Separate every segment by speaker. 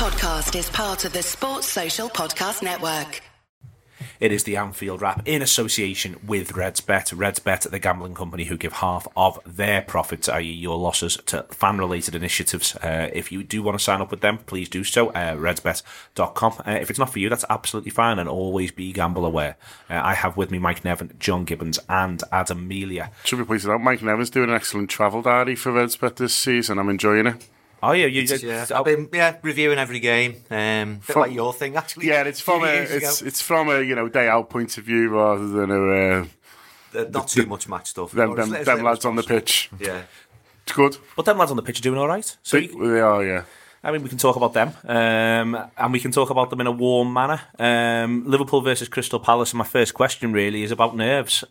Speaker 1: podcast is part of the Sports Social Podcast Network.
Speaker 2: It is the Anfield Wrap in association with RedsBet. RedsBet, the gambling company who give half of their profits, i.e., your losses, to fan related initiatives. Uh, if you do want to sign up with them, please do so. Uh, redsbet.com. Uh, if it's not for you, that's absolutely fine and always be gamble aware. Uh, I have with me Mike Nevin, John Gibbons, and Adam Melia.
Speaker 3: Should be pointed out, Mike Nevin's doing an excellent travel diary for RedsBet this season. I'm enjoying it.
Speaker 2: Oh, yeah, you,
Speaker 4: Yeah, I've been yeah reviewing every game. Um, bit
Speaker 3: From-
Speaker 4: like your thing actually.
Speaker 3: Yeah, and it's from a it's
Speaker 4: ago.
Speaker 3: it's from a you know day out point of view rather than a uh,
Speaker 4: Uh, not too much match stuff.
Speaker 3: them
Speaker 4: Or
Speaker 3: them, them lads
Speaker 4: as
Speaker 3: on the pitch.
Speaker 4: Yeah.
Speaker 3: It's good.
Speaker 2: but them lads on the pitch are doing all right. So
Speaker 3: They,
Speaker 2: you,
Speaker 3: they are, yeah.
Speaker 2: I mean, we can talk about them, um, and we can talk about them in a warm manner. Um, Liverpool versus Crystal Palace. And my first question really is about nerves.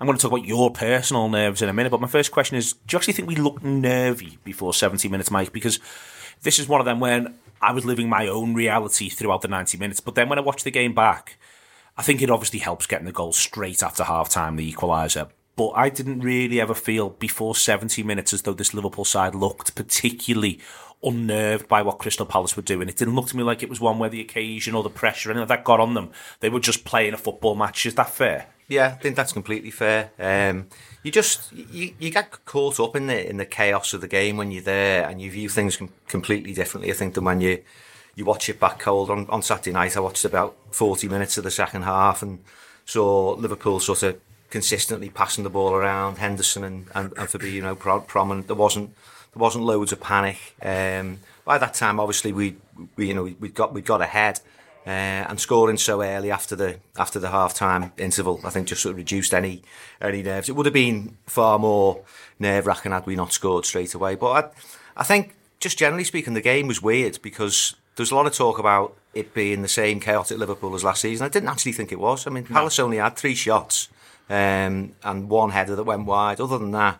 Speaker 2: I'm going to talk about your personal nerves in a minute, but my first question is: Do you actually think we looked nervy before 70 minutes, Mike? Because this is one of them when I was living my own reality throughout the 90 minutes, but then when I watched the game back, I think it obviously helps getting the goal straight after half time, the equaliser. But I didn't really ever feel before 70 minutes as though this Liverpool side looked particularly unnerved by what Crystal Palace were doing. It didn't look to me like it was one where the occasion or the pressure, of that got on them. They were just playing a football match. Is that fair?
Speaker 4: Yeah, I think that's completely fair. Um, you just you, you get caught up in the in the chaos of the game when you're there, and you view things com- completely differently. I think than when you you watch it back cold on, on Saturday night. I watched about forty minutes of the second half and saw Liverpool sort of consistently passing the ball around. Henderson and and, and Fabinho pro- prominent. There wasn't there wasn't loads of panic. Um, by that time, obviously we, we you know we got we got ahead. Uh, and scoring so early after the after the half time interval, I think just sort of reduced any any nerves. It would have been far more nerve wracking had we not scored straight away. But I, I think just generally speaking, the game was weird because there's a lot of talk about it being the same chaotic Liverpool as last season. I didn't actually think it was. I mean, Palace only had three shots um, and one header that went wide. Other than that,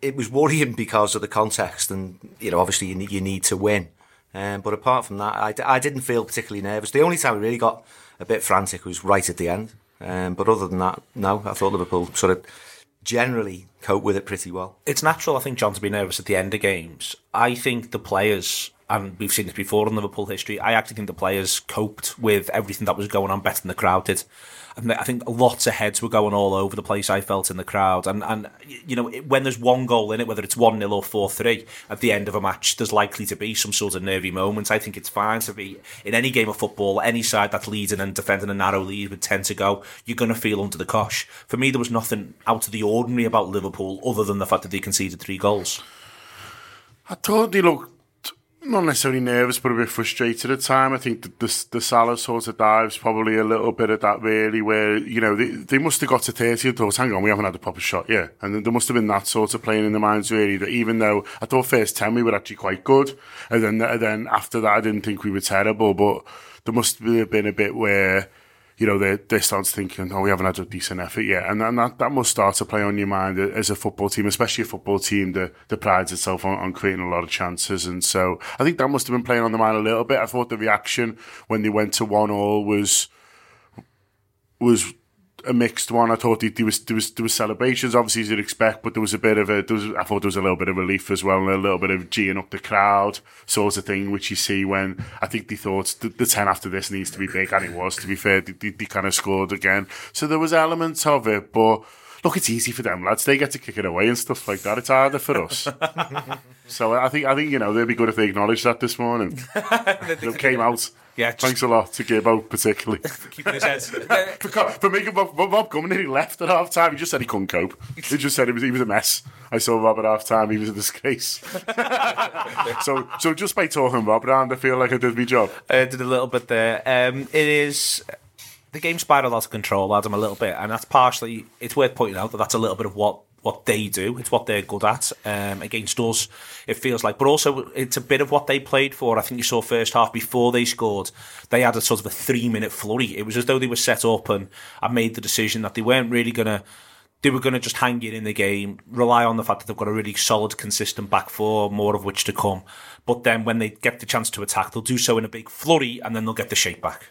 Speaker 4: it was worrying because of the context, and you know, obviously you need, you need to win. Um, but apart from that, I, didn't feel particularly nervous. The only time I really got a bit frantic was right at the end. Um, but other than that, no, I thought Liverpool sort of generally coped with it pretty well.
Speaker 2: it's natural, I think, John, to be nervous at the end of games. I think the players, and we've seen this before in Liverpool history, I actually think the players coped with everything that was going on better than the crowd did. And I think lots of heads were going all over the place. I felt in the crowd, and and you know when there's one goal in it, whether it's one 0 or four three at the end of a match, there's likely to be some sort of nervy moment. I think it's fine to be in any game of football, any side that's leading and defending a narrow lead with ten to go, you're going to feel under the cosh. For me, there was nothing out of the ordinary about Liverpool other than the fact that they conceded three goals.
Speaker 3: I thought they looked not necessarily nervous, but a bit frustrated at time. I think the, the, the Salah sort of dives probably a little bit of that really, where you know they, they must have got to thirty and thought, hang on, we haven't had a proper shot yet, and there must have been that sort of playing in the minds really. That even though I thought first ten we were actually quite good, and then and then after that I didn't think we were terrible, but there must have been a bit where you know, they they start thinking, oh, we haven't had a decent effort yet, and, and that, that must start to play on your mind as a football team, especially a football team that, that prides itself on, on creating a lot of chances, and so I think that must have been playing on the mind a little bit. I thought the reaction when they went to one all was was a mixed one. I thought there was there was there was celebrations, obviously as you'd expect, but there was a bit of a was, I thought there was a little bit of relief as well, and a little bit of geeing up the crowd sort of thing, which you see when I think they thought the, the ten after this needs to be big, and it was. To be fair, they, they, they kind of scored again, so there was elements of it, but. Look, it's easy for them lads. They get to kick it away and stuff like that. It's harder for us. so I think I think you know they'd be good if they acknowledged that this morning. they came out.
Speaker 2: Yeah,
Speaker 3: thanks a lot to Gibbo particularly.
Speaker 2: Keeping his head.
Speaker 3: for, for making Bob, Bob, Bob coming in, he left at half time. He just said he couldn't cope. He just said he was he was a mess. I saw Bob at half time. He was a disgrace. so so just by talking Bob round, I feel like I did my job.
Speaker 2: I did a little bit there. Um, it is the game spiraled out of control, Adam, a little bit, and that's partially. It's worth pointing out that that's a little bit of what what they do. It's what they're good at um, against us. It feels like, but also it's a bit of what they played for. I think you saw first half before they scored, they had a sort of a three minute flurry. It was as though they were set up and I made the decision that they weren't really gonna. They were going to just hang it in the game, rely on the fact that they've got a really solid, consistent back four, more of which to come. But then when they get the chance to attack, they'll do so in a big flurry, and then they'll get the shape back.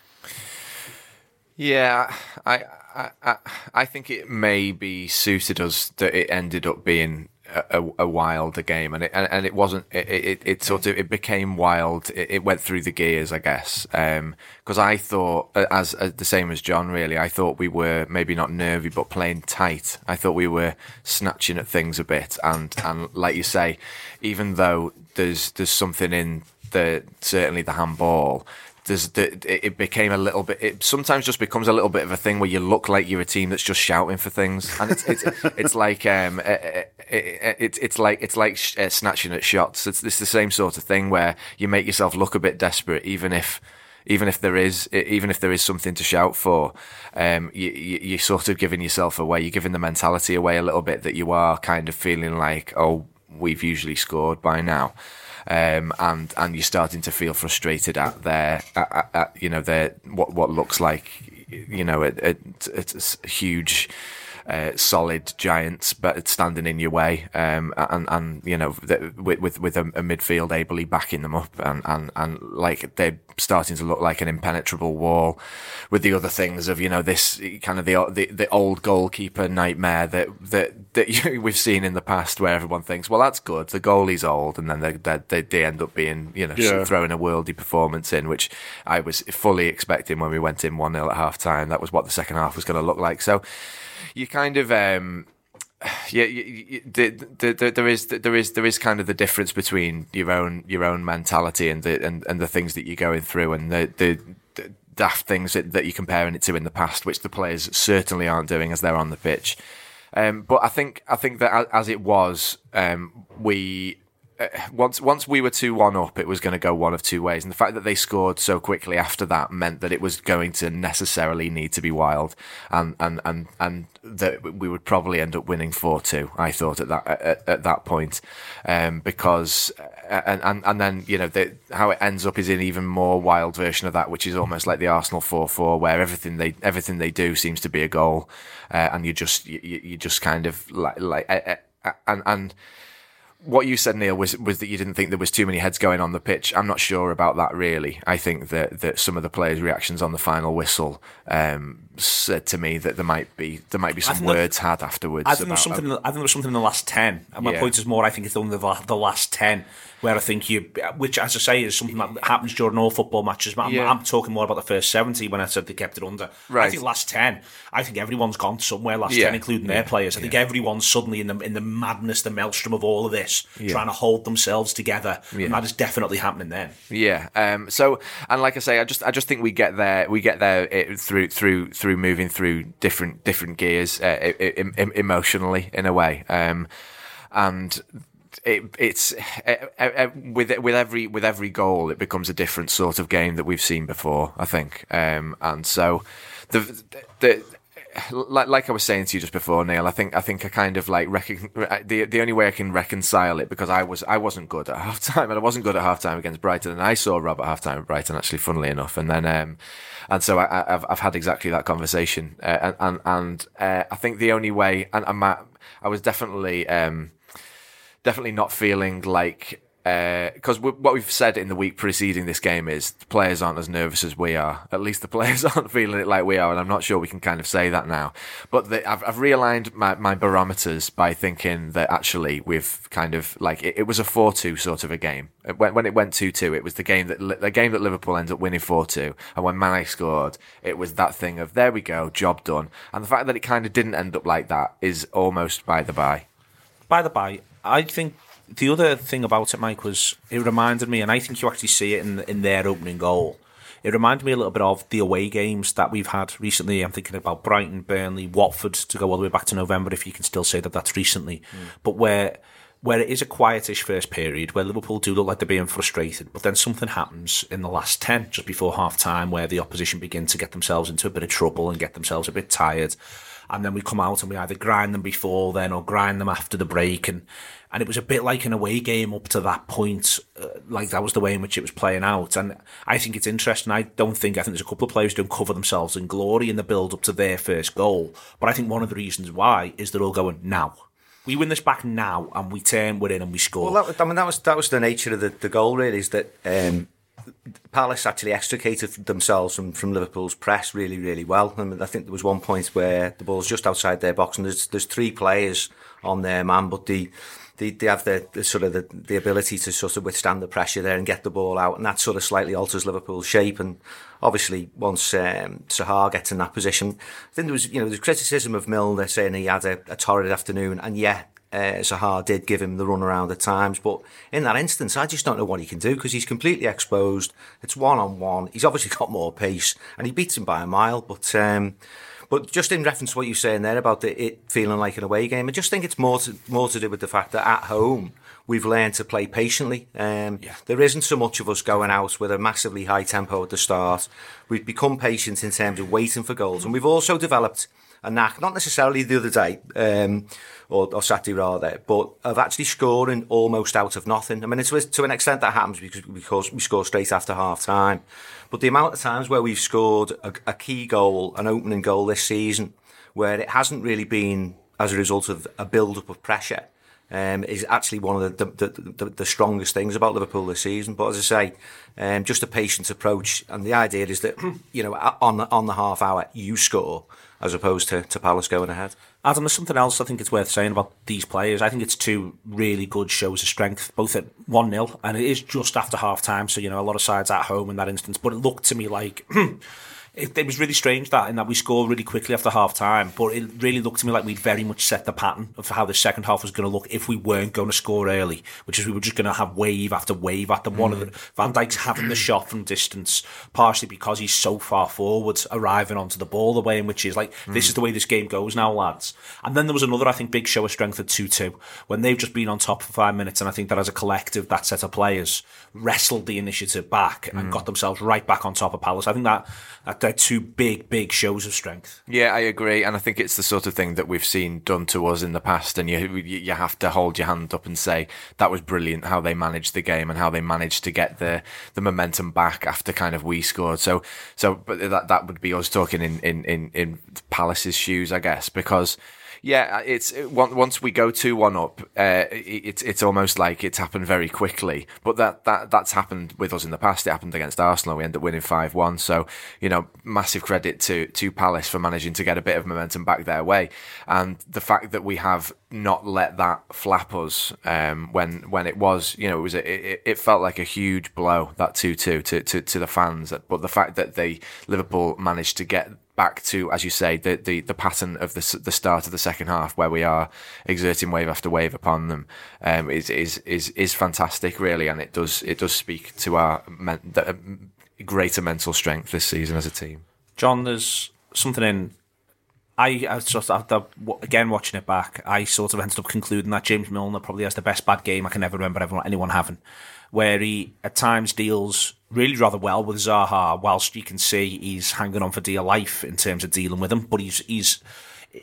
Speaker 5: Yeah, I, I, I, I think it may be suited us that it ended up being a, a wilder game, and it and, and it wasn't. It, it, it sort of it became wild. It, it went through the gears, I guess. Um, because I thought, as, as the same as John, really, I thought we were maybe not nervy, but playing tight. I thought we were snatching at things a bit, and and like you say, even though there's there's something in the certainly the handball there's the, it became a little bit. It sometimes just becomes a little bit of a thing where you look like you're a team that's just shouting for things, and it's it's, it's like um it, it, it, it's like it's like sh- uh, snatching at shots. It's it's the same sort of thing where you make yourself look a bit desperate, even if even if there is even if there is something to shout for, um, you, you, you're sort of giving yourself away. You're giving the mentality away a little bit that you are kind of feeling like, oh, we've usually scored by now um, and and you're starting to feel frustrated at their at, at, you know their what what looks like you know it's a huge uh, solid giants, but it's standing in your way. Um, and, and, you know, the, with, with, with a, a, midfield ably backing them up and, and, and like they're starting to look like an impenetrable wall with the other things of, you know, this kind of the, the, the old goalkeeper nightmare that, that, that we've seen in the past where everyone thinks, well, that's good. The goalie's old. And then they, they, they end up being, you know, yeah. throwing a worldy performance in, which I was fully expecting when we went in 1 0 at half time. That was what the second half was going to look like. So, you kind of um, yeah, you, you, the, the, the, there is there is there is kind of the difference between your own your own mentality and the and, and the things that you're going through and the the, the daft things that, that, you're comparing it to in the past, which the players certainly aren't doing as they're on the pitch. Um, but I think I think that as it was, um, we uh, once once we were two one up, it was going to go one of two ways, and the fact that they scored so quickly after that meant that it was going to necessarily need to be wild, and and and and that we would probably end up winning four two. I thought at that at, at that point, um, because and, and and then you know the, how it ends up is an even more wild version of that, which is almost like the Arsenal four four, where everything they everything they do seems to be a goal, uh, and you just you, you just kind of like like uh, uh and and what you said, Neil, was was that you didn't think there was too many heads going on the pitch. I'm not sure about that really. I think that that some of the players' reactions on the final whistle um, said to me that there might be there might be some words had afterwards.
Speaker 2: I think there's something. I think there was something in the last ten. And my yeah. point is more. I think it's only the, the last ten where I think you, which as I say is something that happens during all football matches. I'm, yeah. I'm talking more about the first seventy when I said they kept it under. Right. I think last ten. I think everyone's gone somewhere last yeah. ten, including their players. I think everyone's suddenly in the in the madness, the maelstrom of all of this, trying to hold themselves together, and that is definitely happening then.
Speaker 5: Yeah. Um. So, and like I say, I just I just think we get there. We get there it, through through through moving through different different gears uh, emotionally in a way. Um. And it, it's uh, uh, with with every with every goal, it becomes a different sort of game that we've seen before. I think, um, and so the the. Like, like I was saying to you just before, Neil, I think I think I kind of like recon- the the only way I can reconcile it because I was I wasn't good at half time and I wasn't good at half time against Brighton and I saw Rob at half time at Brighton actually, funnily enough, and then um, and so I, have I've had exactly that conversation uh, and and, and uh, I think the only way and, and my, I was definitely um, definitely not feeling like because uh, what we've said in the week preceding this game is the players aren't as nervous as we are. At least the players aren't feeling it like we are, and I'm not sure we can kind of say that now. But the, I've, I've realigned my, my barometers by thinking that actually we've kind of like it, it was a four-two sort of a game. When, when it went two-two, it was the game that the game that Liverpool ended up winning four-two, and when Mane scored, it was that thing of there we go, job done. And the fact that it kind of didn't end up like that is almost by the by.
Speaker 2: By the by, I think the other thing about it, Mike, was it reminded me, and I think you actually see it in in their opening goal. It reminded me a little bit of the away games that we've had recently. I'm thinking about Brighton, Burnley, Watford to go all the way back to November, if you can still say that that's recently. Mm. But where where it is a quietish first period, where Liverpool do look like they're being frustrated, but then something happens in the last 10, just before half time, where the opposition begin to get themselves into a bit of trouble and get themselves a bit tired. And then we come out and we either grind them before then or grind them after the break. And and it was a bit like an away game up to that point. Uh, like that was the way in which it was playing out, and I think it's interesting. I don't think I think there's a couple of players who don't cover themselves in glory in the build up to their first goal, but I think one of the reasons why is they're all going now. We win this back now, and we turn, we're in, and we score.
Speaker 4: Well, that, I mean, that was that was the nature of the, the goal. Really, is that um, Palace actually extricated themselves from, from Liverpool's press really, really well. I, mean, I think there was one point where the ball's just outside their box, and there's there's three players on their man, but the they, they have the, the sort of the, the ability to sort of withstand the pressure there and get the ball out, and that sort of slightly alters Liverpool's shape. And obviously, once um, Zaha gets in that position, I think there was you know there's criticism of Milner saying he had a, a torrid afternoon, and yeah, uh, Zaha did give him the run around at times, but in that instance, I just don't know what he can do because he's completely exposed. It's one on one. He's obviously got more pace, and he beats him by a mile. But um, but just in reference to what you're saying there about the, it feeling like an away game, I just think it's more to, more to do with the fact that at home we've learned to play patiently. Um, yeah. There isn't so much of us going out with a massively high tempo at the start. We've become patient in terms of waiting for goals, and we've also developed a knack, not necessarily the other day. Um, or, or Saturday rather, but of actually scoring almost out of nothing. I mean, it's to an extent that happens because, because we score straight after half time. But the amount of times where we've scored a, a key goal, an opening goal this season, where it hasn't really been as a result of a build up of pressure, um, is actually one of the the, the, the, strongest things about Liverpool this season. But as I say, um, just a patient approach, and the idea is that you know on on the half hour you score as opposed to, to Palace going ahead.
Speaker 2: Adam, there's something else I think it's worth saying about these players. I think it's two really good shows of strength, both at 1 0, and it is just after half time, so, you know, a lot of sides at home in that instance. But it looked to me like it, it, was really strange that in that we scored really quickly after half time, but it really looked to me like we'd very much set the pattern of how the second half was going to look if we weren't going to score early, which is we were just going to have wave after wave after mm. one of the mm. Van Dijk's having the shot from distance, partially because he's so far forward, arriving onto the ball the way in which he's like, mm. this is the way this game goes now, lads. And then there was another, I think, big show of strength at 2 2 when they've just been on top for five minutes, and I think that as a collective, that set of players wrestled the initiative back and mm. got themselves right back on top of Palace. I think that, that they're two big, big shows of strength.
Speaker 5: Yeah, I agree, and I think it's the sort of thing that we've seen done to us in the past, and you you have to hold your hand up and say that was brilliant how they managed the game and how they managed to get the the momentum back after kind of we scored. So so, but that that would be us talking in in in, in Palace's shoes, I guess, because yeah, it's once we go two one up, uh, it's it's almost like it's happened very quickly. But that that that's happened with us in the past. It happened against Arsenal. We end up winning five one. So you know, massive credit to to Palace for managing to get a bit of momentum back their way, and the fact that we have not let that flap us um, when when it was you know it was a, it, it felt like a huge blow that two two to to to the fans. But the fact that they Liverpool managed to get back to, as you say, the, the, the pattern of the, the start of the second half where we are exerting wave after wave upon them um, is, is, is, is fantastic, really. And it does, it does speak to our men, the, uh, greater mental strength this season as a team.
Speaker 2: John, there's something in. I, I just after again watching it back, I sort of ended up concluding that James Milner probably has the best bad game I can ever remember anyone having, where he at times deals really rather well with Zaha, whilst you can see he's hanging on for dear life in terms of dealing with him. But he's he's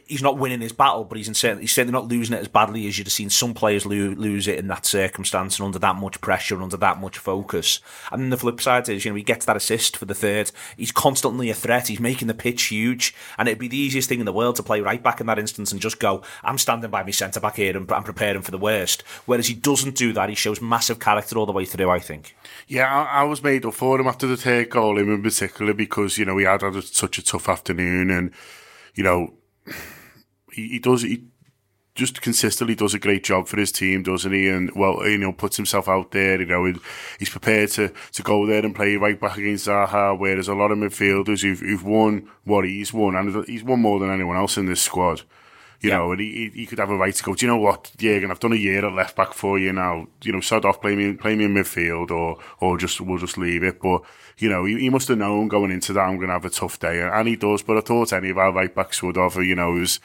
Speaker 2: he's not winning his battle, but he's in certain, he's certainly not losing it as badly as you'd have seen some players lo- lose it in that circumstance and under that much pressure and under that much focus. And then the flip side is, you know, he gets that assist for the third. He's constantly a threat. He's making the pitch huge, and it'd be the easiest thing in the world to play right back in that instance and just go, "I'm standing by my centre back here and I'm preparing for the worst." Whereas he doesn't do that. He shows massive character all the way through. I think.
Speaker 3: Yeah, I, I was made up for him after the third goal, him in particular, because you know he had had such a tough afternoon, and you know he, he does he just consistently does a great job for his team, doesn't he? And well, you know, puts himself out there. You know, he's prepared to, to go there and play right back against Zaha. Whereas a lot of midfielders who've, who've won what he's won, and he's won more than anyone else in this squad. You yeah. know, and he, he could have a right to go. Do you know what, Jurgen? I've done a year at left back for you now. You know, sod off, play me, play me in midfield, or or just we'll just leave it. But you know, he, he must have known going into that I'm going to have a tough day, and he does. But I thought any of our right backs would have. You know, it was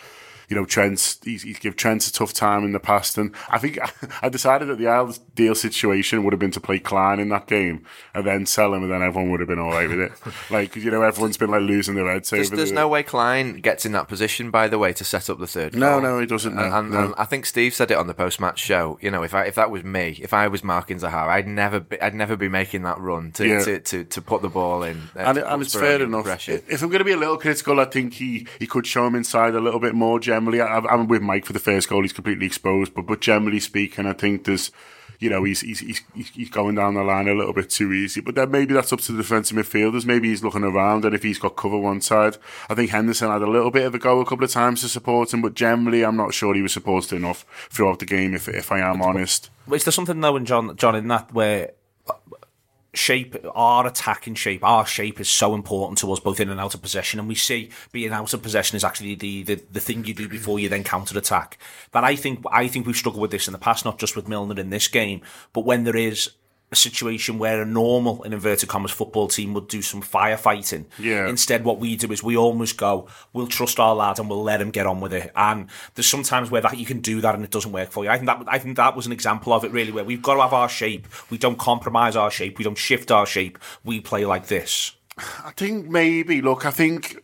Speaker 3: you know, Trent, he's, he's given Trent a tough time in the past. And I think I decided that the deal situation would have been to play Klein in that game and then sell him, and then everyone would have been all right with it. like, you know, everyone's been like losing their heads
Speaker 5: there's,
Speaker 3: There's
Speaker 5: the, no way Klein gets in that position, by the way, to set up the third.
Speaker 3: No,
Speaker 5: goal.
Speaker 3: no, he doesn't. No,
Speaker 5: and,
Speaker 3: no.
Speaker 5: and, I think Steve said it on the post match show. You know, if I, if that was me, if I was marking Zaha, I'd never be, I'd never be making that run to, yeah. to, to, to, put the ball in.
Speaker 3: Uh, and, and it's fair enough. Pressure. If I'm going to be a little critical, I think he, he could show him inside a little bit more generally. I, I'm with with Mike for the first goal, he's completely exposed. But but generally speaking, I think there's you know, he's, he's, he's, he's going down the line a little bit too easy. But then maybe that's up to the defensive midfielders. Maybe he's looking around and if he's got cover one side, I think Henderson had a little bit of a go a couple of times to support him, but generally I'm not sure he was supported enough throughout the game, if, if I am honest.
Speaker 2: Is there something though in John, John, in that where shape, our attacking shape, our shape is so important to us both in and out of possession. And we see being out of possession is actually the, the, the thing you do before you then counter attack. But I think, I think we've struggled with this in the past, not just with Milner in this game, but when there is a situation where a normal, in inverted commas, football team would do some firefighting.
Speaker 3: Yeah.
Speaker 2: Instead, what we do is we almost go, we'll trust our lad and we'll let him get on with it. And there's sometimes where that you can do that and it doesn't work for you. I think that I think that was an example of it really, where we've got to have our shape. We don't compromise our shape. We don't shift our shape. We play like this.
Speaker 3: I think maybe, look, I think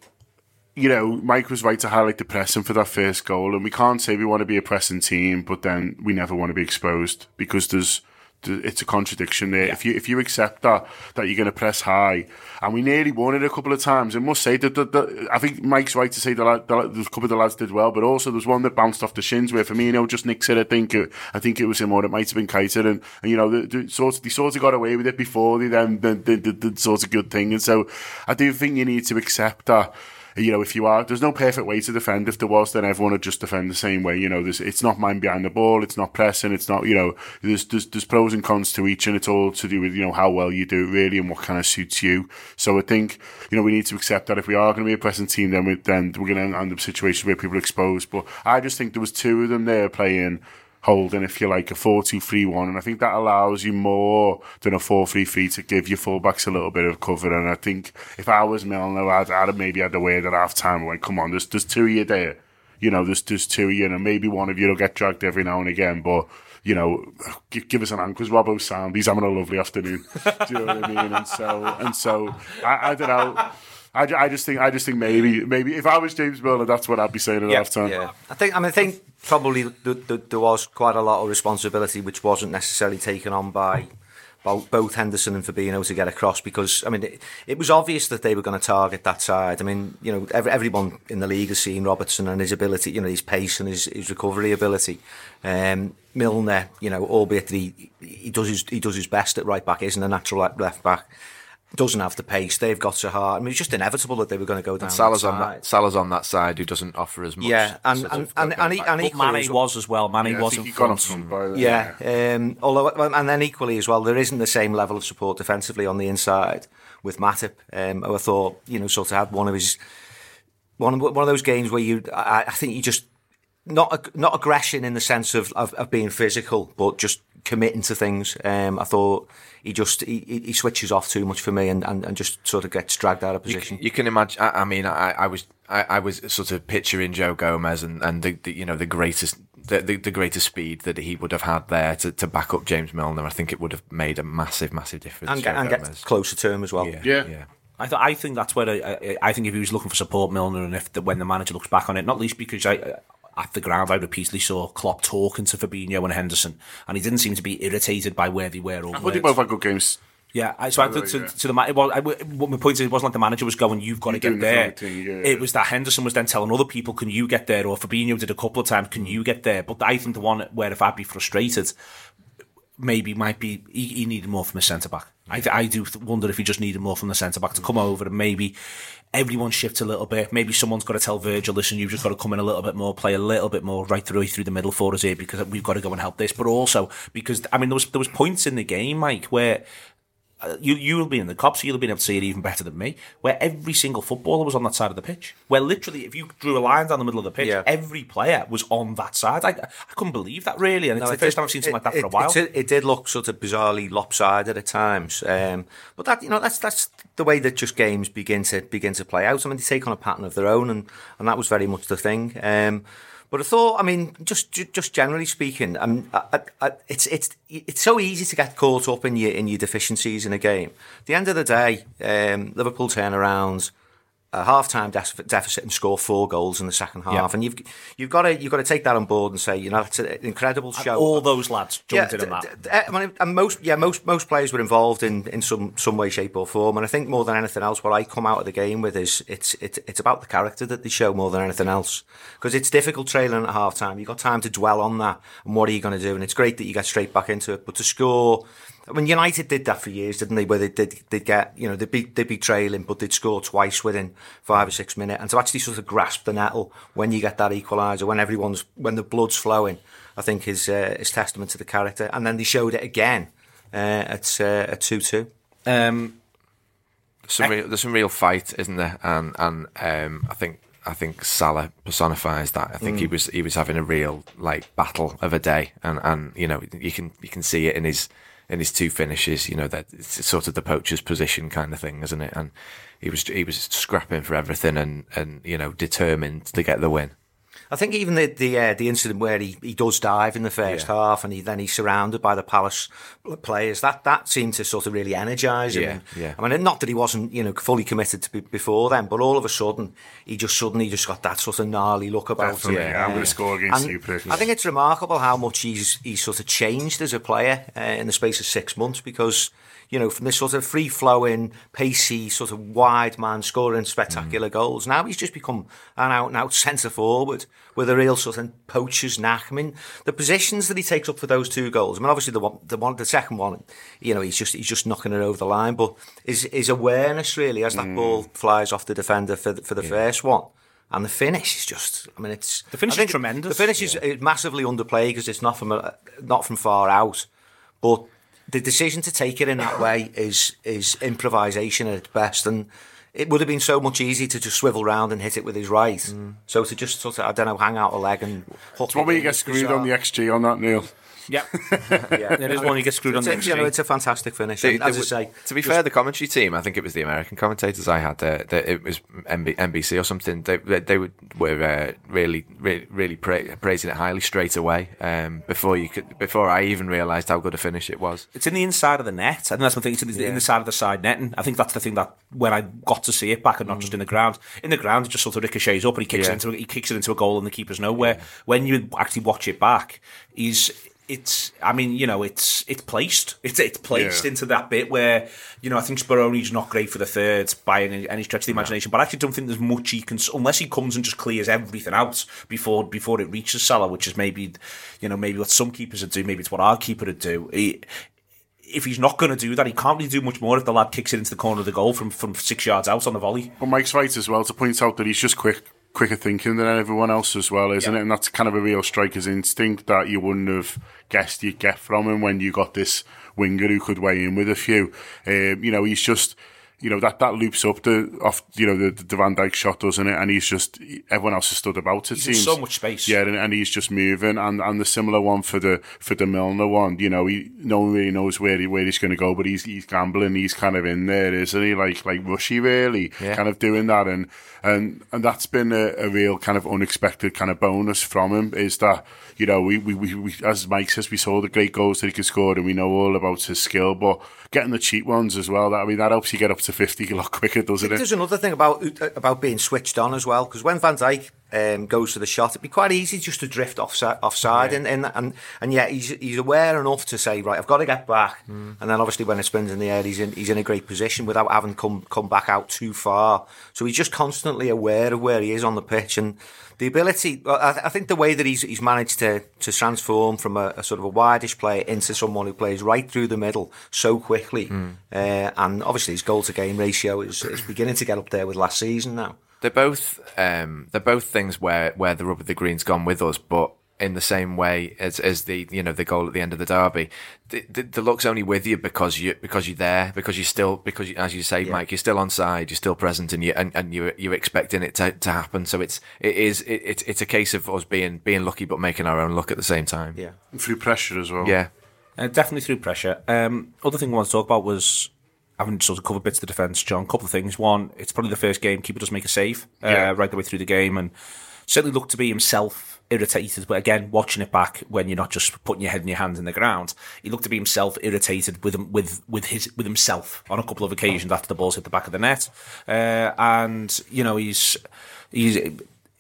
Speaker 3: you know, Mike was right to highlight the pressing for that first goal, and we can't say we want to be a pressing team, but then we never want to be exposed because there's it's a contradiction there. Yeah. If you if you accept that that you're going to press high, and we nearly won it a couple of times, I must say that, that, that I think Mike's right to say that, that, a couple of the lads did well, but also there's one that bounced off the shins where Firmino just nicks it. I think it, I think it was him or it might have been Keita, and, and you know the, the sort of, they sort of got away with it before they then did the, the, the sort of good thing, and so I do think you need to accept that you know, if you are, there's no perfect way to defend. If there was, then everyone would just defend the same way. You know, there's, it's not man behind the ball, it's not pressing, it's not, you know, there's, there's, there's pros and cons to each, and it's all to do with, you know, how well you do it really and what kind of suits you. So I think, you know, we need to accept that if we are going to be a pressing team, then, we, then we're going to end up situations where people are exposed. But I just think there was two of them there playing holding, if you like, a 4-2-3-1. And I think that allows you more than a 4-3-3 to give your fullbacks a little bit of cover. And I think if I was Milner, I'd, I'd have maybe had the word at half time. Like, come on, there's, there's two of you there. You know, there's, there's two of you, and maybe one of you will get dragged every now and again, but you know, give, give us an hand because Robbo's sound. He's having a lovely afternoon. Do you know what I mean? And so, and so, I, I don't know. I, I just think I just think maybe maybe if I was James Milner, that's what I'd be saying at yeah, half time.
Speaker 4: Yeah, I think I mean I think probably the, the, there was quite a lot of responsibility which wasn't necessarily taken on by both Henderson and Fabinho to get across because I mean it, it was obvious that they were going to target that side. I mean you know every, everyone in the league has seen Robertson and his ability, you know his pace and his, his recovery ability. Um, Milner, you know, albeit that he he does his he does his best at right back, isn't a natural left back doesn't have the pace. They've got Zaha. I mean, it's just inevitable that they were going to go down. And
Speaker 5: Salah's
Speaker 4: that
Speaker 5: on that. Salah's on that side who doesn't offer as much.
Speaker 4: Yeah, and and and, and, and, equally,
Speaker 2: Mane was as well. Mane yeah, wasn't
Speaker 3: front.
Speaker 4: By yeah, yeah. Um, although and then equally as well, there isn't the same level of support defensively on the inside with Matip. Um, who I thought you know sort of had one of his one of, one of those games where you I, I think you just not not aggression in the sense of, of, of being physical, but just committing to things. Um, I thought he just he, he switches off too much for me and, and, and just sort of gets dragged out of position.
Speaker 5: You, you can imagine. I, I mean, I, I was I, I, was sort of picturing Joe Gomez and, and the, the you know the greatest the, the, the greatest speed that he would have had there to, to back up James Milner. I think it would have made a massive massive difference.
Speaker 4: And, get, and get closer to him as well.
Speaker 3: Yeah, yeah.
Speaker 5: yeah.
Speaker 2: I, th- I think that's where I, I, think if he was looking for support, Milner, and if the, when the manager looks back on it, not least because I uh, at the ground, I repeatedly saw Klopp talking to Fabinho and Henderson, and he didn't seem to be irritated by where they were.
Speaker 3: I thought they both had good games.
Speaker 2: Yeah, I, so I thought to, yeah. to the it was, I, what my point is, it wasn't like the manager was going, "You've got to get there." The yeah, it was that Henderson was then telling other people, "Can you get there?" Or Fabinho did a couple of times, "Can you get there?" But I think the one where if I'd be frustrated, maybe might be he, he needed more from the centre back. I, I do wonder if he just needed more from the centre back to come over and maybe everyone shifts a little bit. Maybe someone's got to tell Virgil, listen, you've just got to come in a little bit more, play a little bit more right through through the middle for us here because we've got to go and help this. But also because I mean there was there was points in the game, Mike, where you you'll be in the cops, you'll be able to see it even better than me. Where every single footballer was on that side of the pitch. Where literally, if you drew a line down the middle of the pitch, yeah. every player was on that side. I, I couldn't believe that really, and it's the it first did, time I've seen something it, like that for a while.
Speaker 4: It, it, did look sort of bizarrely lopsided at times, um, but that you know that's that's the way that just games begin to begin to play out. I mean, they take on a pattern of their own, and and that was very much the thing. Um, but I thought, I mean, just just generally speaking, mean, I, I, it's it's it's so easy to get caught up in your in your deficiencies in a game. At the end of the day, um, Liverpool turnarounds a half-time def- deficit and score four goals in the second half,
Speaker 2: Yeah.
Speaker 4: and you've you've got to you've got to take that on board and say, you know, it's an incredible show.
Speaker 2: All those lads jumped in
Speaker 4: d-
Speaker 2: on that.
Speaker 4: d- d- I mean, and most yeah most most players were involved in, in some some way, shape or form, and I think more than anything else, what I come out of the game with is it's it's it's about the character that they show more than anything else because it's difficult trailing at half time. You've got time to dwell on that and what are you going to do, and it's great that you get straight back into it, but to score. I mean, United did that for years, didn't they? Where they did, they'd get, you know, they'd be, they'd be trailing, but they'd score twice within five or six minutes. And to actually sort of grasp the nettle when you get that equaliser, when everyone's, when the blood's flowing, I think is, uh, is testament to the character. And then they showed it again, uh, at, uh, at 2-2.
Speaker 2: Um,
Speaker 5: some real, there's some real fight, isn't there? And and um, I think I think Salah personifies that. I think he was he was having a real like battle of a day, and and you know you can you can see it in his in his two finishes. You know that it's sort of the poacher's position kind of thing, isn't it? And he was he was scrapping for everything and and you know determined to get the win.
Speaker 4: I think even the the, uh, the incident where he, he does dive in the first
Speaker 5: Yeah.
Speaker 4: half and he then he's surrounded by the Palace players that that seemed to sort of really energise him.
Speaker 5: Yeah, yeah.
Speaker 4: I mean, not that he wasn't you know fully committed to be, before then, but all of a sudden he just suddenly just got that sort of gnarly look about him.
Speaker 3: Definitely, I'm going to score against
Speaker 4: And
Speaker 3: you, prick.
Speaker 4: I think it's remarkable how much he's he's sort of changed as a player uh, in the space of six months because you know from this sort of free flowing, pacey, sort of wide man scoring spectacular mm. goals. Now he's just become an out and out centre forward with a real sort of poacher's knack. I mean, the positions that he takes up for those two goals. I mean, obviously the one, the one, the second one, you know, he's just he's just knocking it over the line, but his his awareness really as that mm. ball flies off the defender for the, for the first one. And the finish is just, I mean, it's
Speaker 2: The finish is tremendous.
Speaker 4: The finish is is massively underplayed because it's not from a, not from far out, but the decision to take it in that way is is improvisation at its best, and it would have been so much easier to just swivel round and hit it with his right.
Speaker 2: Mm.
Speaker 4: So to just sort of I don't know, hang out a leg and hook
Speaker 3: It's one where you get screwed on the XG on that, Neil.
Speaker 2: yeah,
Speaker 4: yeah.
Speaker 2: there is one you get screwed on
Speaker 4: It's,
Speaker 2: the
Speaker 4: a- you know, it's a fantastic finish.
Speaker 5: They-
Speaker 4: and as
Speaker 5: they
Speaker 4: I say,
Speaker 5: to be
Speaker 4: just-
Speaker 5: fair, the commentary team, I think it was the American commentators I had, uh, that it was MB, NBC or something. They they, they were, were uh, really really really pra- praising it highly straight away um, before you could before I even realised how good a finish it was.
Speaker 2: It's in the inside of the net. I think that's one thing. It's in the, in the side of the side netting. I think that's the thing that when I got to see it back and not just in the ground. In the ground, it just sort of ricochets up and he kicks
Speaker 5: Yeah.
Speaker 2: it into he kicks it into a goal and the keeper's nowhere. When you actually watch it back, he's it's. I mean, you know, it's it's placed. It's it's placed
Speaker 3: Yeah.
Speaker 2: into that bit where you know I think Speroni's not great for the third by any, any stretch of the imagination. But I actually don't think there's much he can unless he comes and just clears everything out before before it reaches Salah, which is maybe you know maybe what some keepers would do. Maybe it's what our keeper would do. He, if he's not going to do that, he can't really do much more if the lad kicks it into the corner of the goal from, from six yards out on the volley.
Speaker 3: But Mike's right as well to point out that he's just quick, quicker thinking than everyone else as well, isn't
Speaker 2: Yeah.
Speaker 3: it? And that's kind of a real striker's instinct that you wouldn't have guessed you'd get from him when you got this winger who could weigh in with a few. Um, you know, he's just. You know that that loops up the off. You know the, the Van Dijk shot, doesn't it? And he's just everyone else has stood about. It
Speaker 2: He's
Speaker 3: seems
Speaker 2: so much space.
Speaker 3: Yeah, and, and he's just moving. And, and the similar one for the for the Milner one. You know, he no one really knows where he where he's going to go, but he's he's gambling. He's kind of in there, isn't he? Like like Rushy, really,
Speaker 5: Yeah.
Speaker 3: kind of doing that. And and and that's been a, a real kind of unexpected kind of bonus from him. Is that you know we, we, we, we as Mike says we saw the great goals that he could score, and we know all about his skill, but getting the cheap ones as well. That I mean that helps you get up to fifty a lot quicker, doesn't it?
Speaker 4: There's another thing about about being switched on as well, because when Van Dijk um, goes to the shot, it'd be quite easy just to drift offside, offside and, and and and yet he's he's aware enough to say, right, I've got to get back, and then obviously when it spins in the air, he's in he's in a great position without having come come back out too far. So he's just constantly aware of where he is on the pitch and. The ability. I, I think the way that he's he's managed to to transform from a, a sort of a wideish player into someone who plays right through the middle so quickly, uh, and obviously his goal to game ratio is, is beginning to get up there with last season now.
Speaker 5: They're both um, they're both things where, where the rub of the green's gone with us, but in the same way as, as the you know the goal at the end of the derby, the, the, the luck's only with you because you because you're there because you're still because you, as you say, Mike, you're still on side, you're still present, and you and, and you you're expecting it to, to happen. So it's it is it, it's it's a case of us being being lucky but making our own luck at the same time.
Speaker 4: Yeah.
Speaker 3: Through pressure as well.
Speaker 5: yeah.
Speaker 2: Uh, definitely through pressure. Um, other thing I want to talk about was having sort of covered bits of the defence, John. A couple of things. One, it's probably the first game keeper does make a save uh,
Speaker 3: Yeah.
Speaker 2: right the way through the game, and certainly looked to be himself irritated. But again, watching it back when you're not just putting your head and your hands in the ground, he looked to be himself irritated with with with his with himself on a couple of occasions after the balls hit the back of the net, uh, and you know he's he's.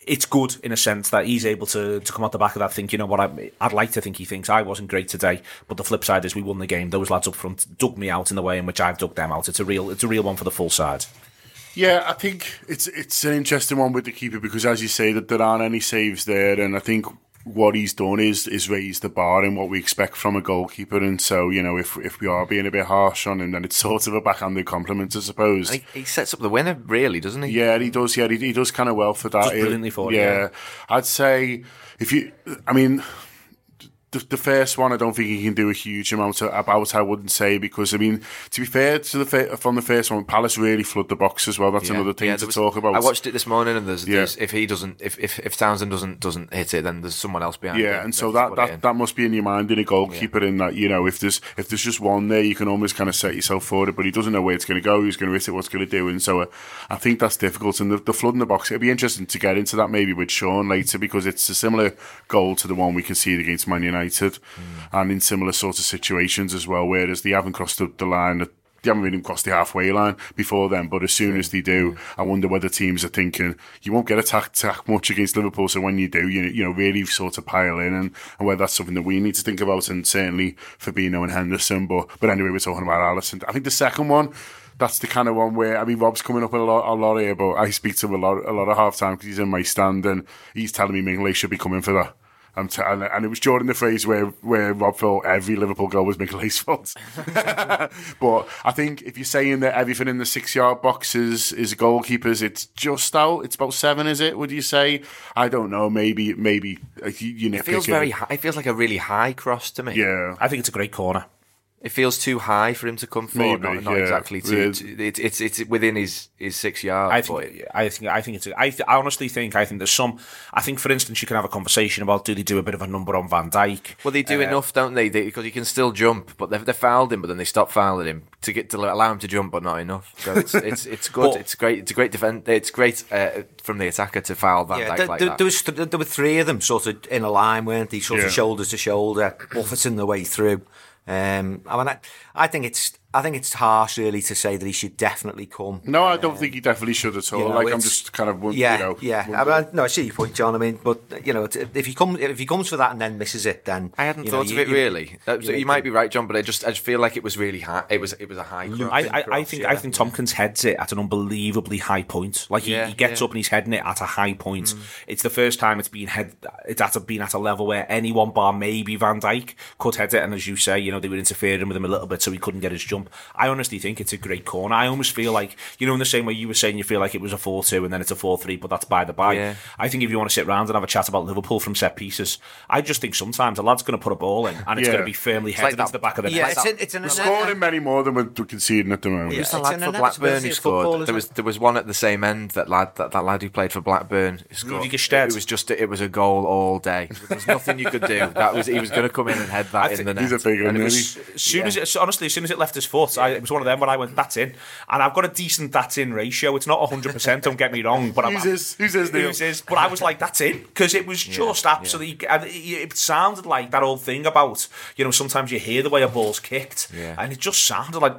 Speaker 2: It's good in a sense that he's able to, to come out the back of that think, you know what, I, I'd like to think he thinks I wasn't great today, but the flip side is we won the game. Those lads up front dug me out in the way in which I've dug them out. It's a real, it's a real one for the full side.
Speaker 3: Yeah, I think it's it's an interesting one with the keeper because, as you say, that there aren't any saves there, and I think what he's done is is raise the bar in what we expect from a goalkeeper. And so, you know, if if we are being a bit harsh on him, then it's sort of a backhanded compliment, I suppose.
Speaker 5: He, he sets up the winner, really, doesn't he?
Speaker 3: Yeah, he does. Yeah, he, he does kind of well for that.
Speaker 2: Does brilliantly for it,
Speaker 3: yeah.
Speaker 2: yeah.
Speaker 3: I'd say if you, I mean. The, the first one, I don't think he can do a huge amount about. I wouldn't say because I mean, to be fair to the from the first one, Palace really flood the box as well. That's
Speaker 5: Yeah.
Speaker 3: another thing
Speaker 5: Yeah,
Speaker 3: to
Speaker 5: was-
Speaker 3: talk about.
Speaker 5: I watched it this morning, and there's,
Speaker 3: Yeah.
Speaker 5: there's if he doesn't, if, if if Townsend doesn't doesn't hit it, then there's someone else behind.
Speaker 3: Yeah,
Speaker 5: it
Speaker 3: and so that
Speaker 5: put it in.
Speaker 3: that, that must be in your mind in a goalkeeper. In that you know, if there's if there's just one there, you can almost kind of set yourself for it. But he doesn't know where it's going to go, who's going to hit it, what's going to do, and so uh, I think that's difficult. And the, the flood in the box, it'd be interesting to get into that maybe with Sean later because it's a similar goal to the one we conceded against Man United, and in similar sorts of situations as well. Whereas they haven't crossed the, the line. They haven't even crossed the halfway line before then, but as soon as they do, I wonder whether teams are thinking you won't get attacked attack much against Liverpool. So when you do, you you know really sort of pile in, and, and whether that's something that we need to think about, and certainly Fabinho and Henderson. But but anyway, we're talking about Alisson. I think the second one. That's the kind of one where I mean Rob's coming up a lot, a lot here, but I speak to him a lot, a lot of half time because he's in my stand and he's telling me Mingley should be coming for that. I'm t- and, and it was during the phase where, where Rob thought every Liverpool goal was Michel's fault. but I think if you're saying that everything in the six yard box is, is goalkeepers, it's just out. It's about seven, is it? Would you say? I don't know. Maybe, maybe uh, you, you
Speaker 5: It feels very. High, it feels like a really high cross to me.
Speaker 3: Yeah.
Speaker 2: I think it's a great corner.
Speaker 5: It feels too high for him to come for.
Speaker 3: Maybe,
Speaker 5: not, not
Speaker 3: yeah.
Speaker 5: exactly. Too,
Speaker 3: It is.
Speaker 5: too- it's it's it's within his his six yards.
Speaker 2: I
Speaker 5: but
Speaker 2: think, I think, I think it's. I, th- I honestly think, I think there's some. I think, for instance, you can have a conversation about do they do a bit of a number on Van Dijk?
Speaker 5: Well, they do
Speaker 2: Uh,
Speaker 5: enough, don't they? they? Because he can still jump, but they've, they fouled him, but then they stop fouling him to get to allow him to jump, but not enough. So it's it's it's good.
Speaker 2: But-
Speaker 5: it's great. It's a great defense. It's great uh, from the attacker to foul Van
Speaker 4: Yeah,
Speaker 5: Dijk
Speaker 4: there,
Speaker 5: like
Speaker 4: there,
Speaker 5: that.
Speaker 4: there was th- there were three of them sort of in a line, weren't they? Sort
Speaker 3: Yeah.
Speaker 4: of shoulder to shoulder, buffeting their way through. Um, I mean, I, I think it's I think it's harsh really to say that he should definitely come.
Speaker 3: No, I don't um, think he definitely should at all.
Speaker 4: you know,
Speaker 3: like I'm just kind of won-
Speaker 4: yeah,
Speaker 3: you know,
Speaker 4: yeah. I mean, no, I see your point, John. I mean, but you know, if he comes if he comes for that and then misses it, then
Speaker 5: I hadn't
Speaker 4: you know,
Speaker 5: thought
Speaker 4: you-
Speaker 5: of it really. Uh, so
Speaker 4: you
Speaker 5: you, might be right, John, but I just I just feel like it was really high. It was it was a high. cross.
Speaker 2: I, I, I think
Speaker 5: yeah.
Speaker 2: I think Tomkins heads it at an unbelievably high point. Like he,
Speaker 5: Yeah,
Speaker 2: he gets
Speaker 5: yeah.
Speaker 2: up and he's heading it at a high point. Mm. It's the first time it's been head. It's at a, been at a level where anyone bar maybe Van Dijk could head it, and as you say, you know they were interfering with him a little bit so he couldn't get his jump. I honestly think it's a great corner. I almost feel like you know in the same way you were saying you feel like it was a four two and then it's a four three, but that's by the by.
Speaker 5: Yeah.
Speaker 2: I think if you want to sit round and have a chat about Liverpool from set pieces, I just think sometimes a lad's going to put a ball in and it's
Speaker 3: Yeah.
Speaker 2: going to be firmly
Speaker 5: like
Speaker 2: headed
Speaker 5: that-
Speaker 2: into the back of the
Speaker 4: Yeah,
Speaker 2: net.
Speaker 4: it's, an, it's an
Speaker 3: We're scoring many more than we're conceding at the moment.
Speaker 4: Yeah.
Speaker 5: Who's the
Speaker 4: It's
Speaker 5: lad
Speaker 4: an
Speaker 5: for Blackburn who scored? There was there was one at the same end that lad that, that lad who played for Blackburn. scored. It was just it was a goal all day. There was nothing you could do. That was he was going to come in and head that in the net.
Speaker 3: He's a big
Speaker 5: And
Speaker 3: one,
Speaker 5: it
Speaker 3: isn't
Speaker 5: was-
Speaker 2: As soon as it, honestly, as soon as it left his foot, I, it was one of them where I went, "That's in," and I've got a decent "that's in" ratio. It's not hundred percent. Don't get me wrong, but I'm,
Speaker 3: Who's his? Who's his? Neil?
Speaker 2: Who's his? But I was like, "That's in," because it was just absolutely. And it, it sounded like that old thing about you know sometimes you hear the way a ball's kicked,
Speaker 5: Yeah.
Speaker 2: and it just sounded like.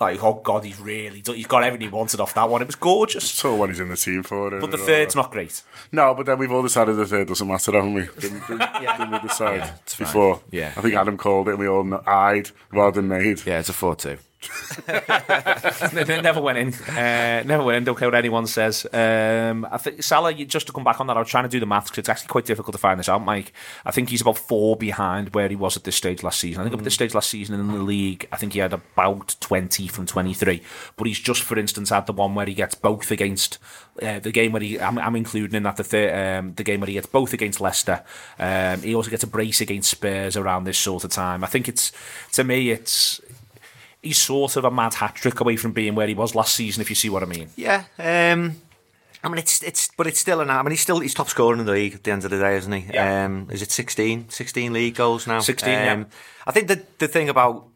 Speaker 2: Like oh god, he's really done- he's got everything he wanted off that one. It was gorgeous,
Speaker 3: So when he's in the team for.
Speaker 2: It, but the third's not great.
Speaker 3: No, but then we've all decided the third doesn't matter, haven't we? Didn't, didn't, didn't we decide
Speaker 5: it's fine.
Speaker 3: before?
Speaker 5: Yeah.
Speaker 3: I think Adam called it and we all eyed rather than made.
Speaker 5: yeah, it's a four-two.
Speaker 2: Never went in. Uh, never went in. Don't care what anyone says. Um, I think Salah. Just to come back on that, I was trying to do the maths because it's actually quite difficult to find this out, Mike. I think he's about four behind where he was at this stage last season. I think up at this stage last season in the league, I think he had about twenty from twenty-three. But he's just, for instance, had the one where he gets both against uh, the game where he. I'm, I'm including in that the third, um, the game where he gets both against Leicester. Um, he also gets a brace against Spurs around this sort of time. I think it's to me, it's he's sort of a mad hat trick away from being where he was last season, if you see what I mean.
Speaker 4: Yeah. Um, I mean, it's it's, but it's still an. I mean, he's still he's top scorer in the league at the end of the day, isn't he?
Speaker 2: Yeah.
Speaker 4: Um, is it 16? 16 league goals now?
Speaker 2: 16, yeah.
Speaker 4: Um, I think the the thing about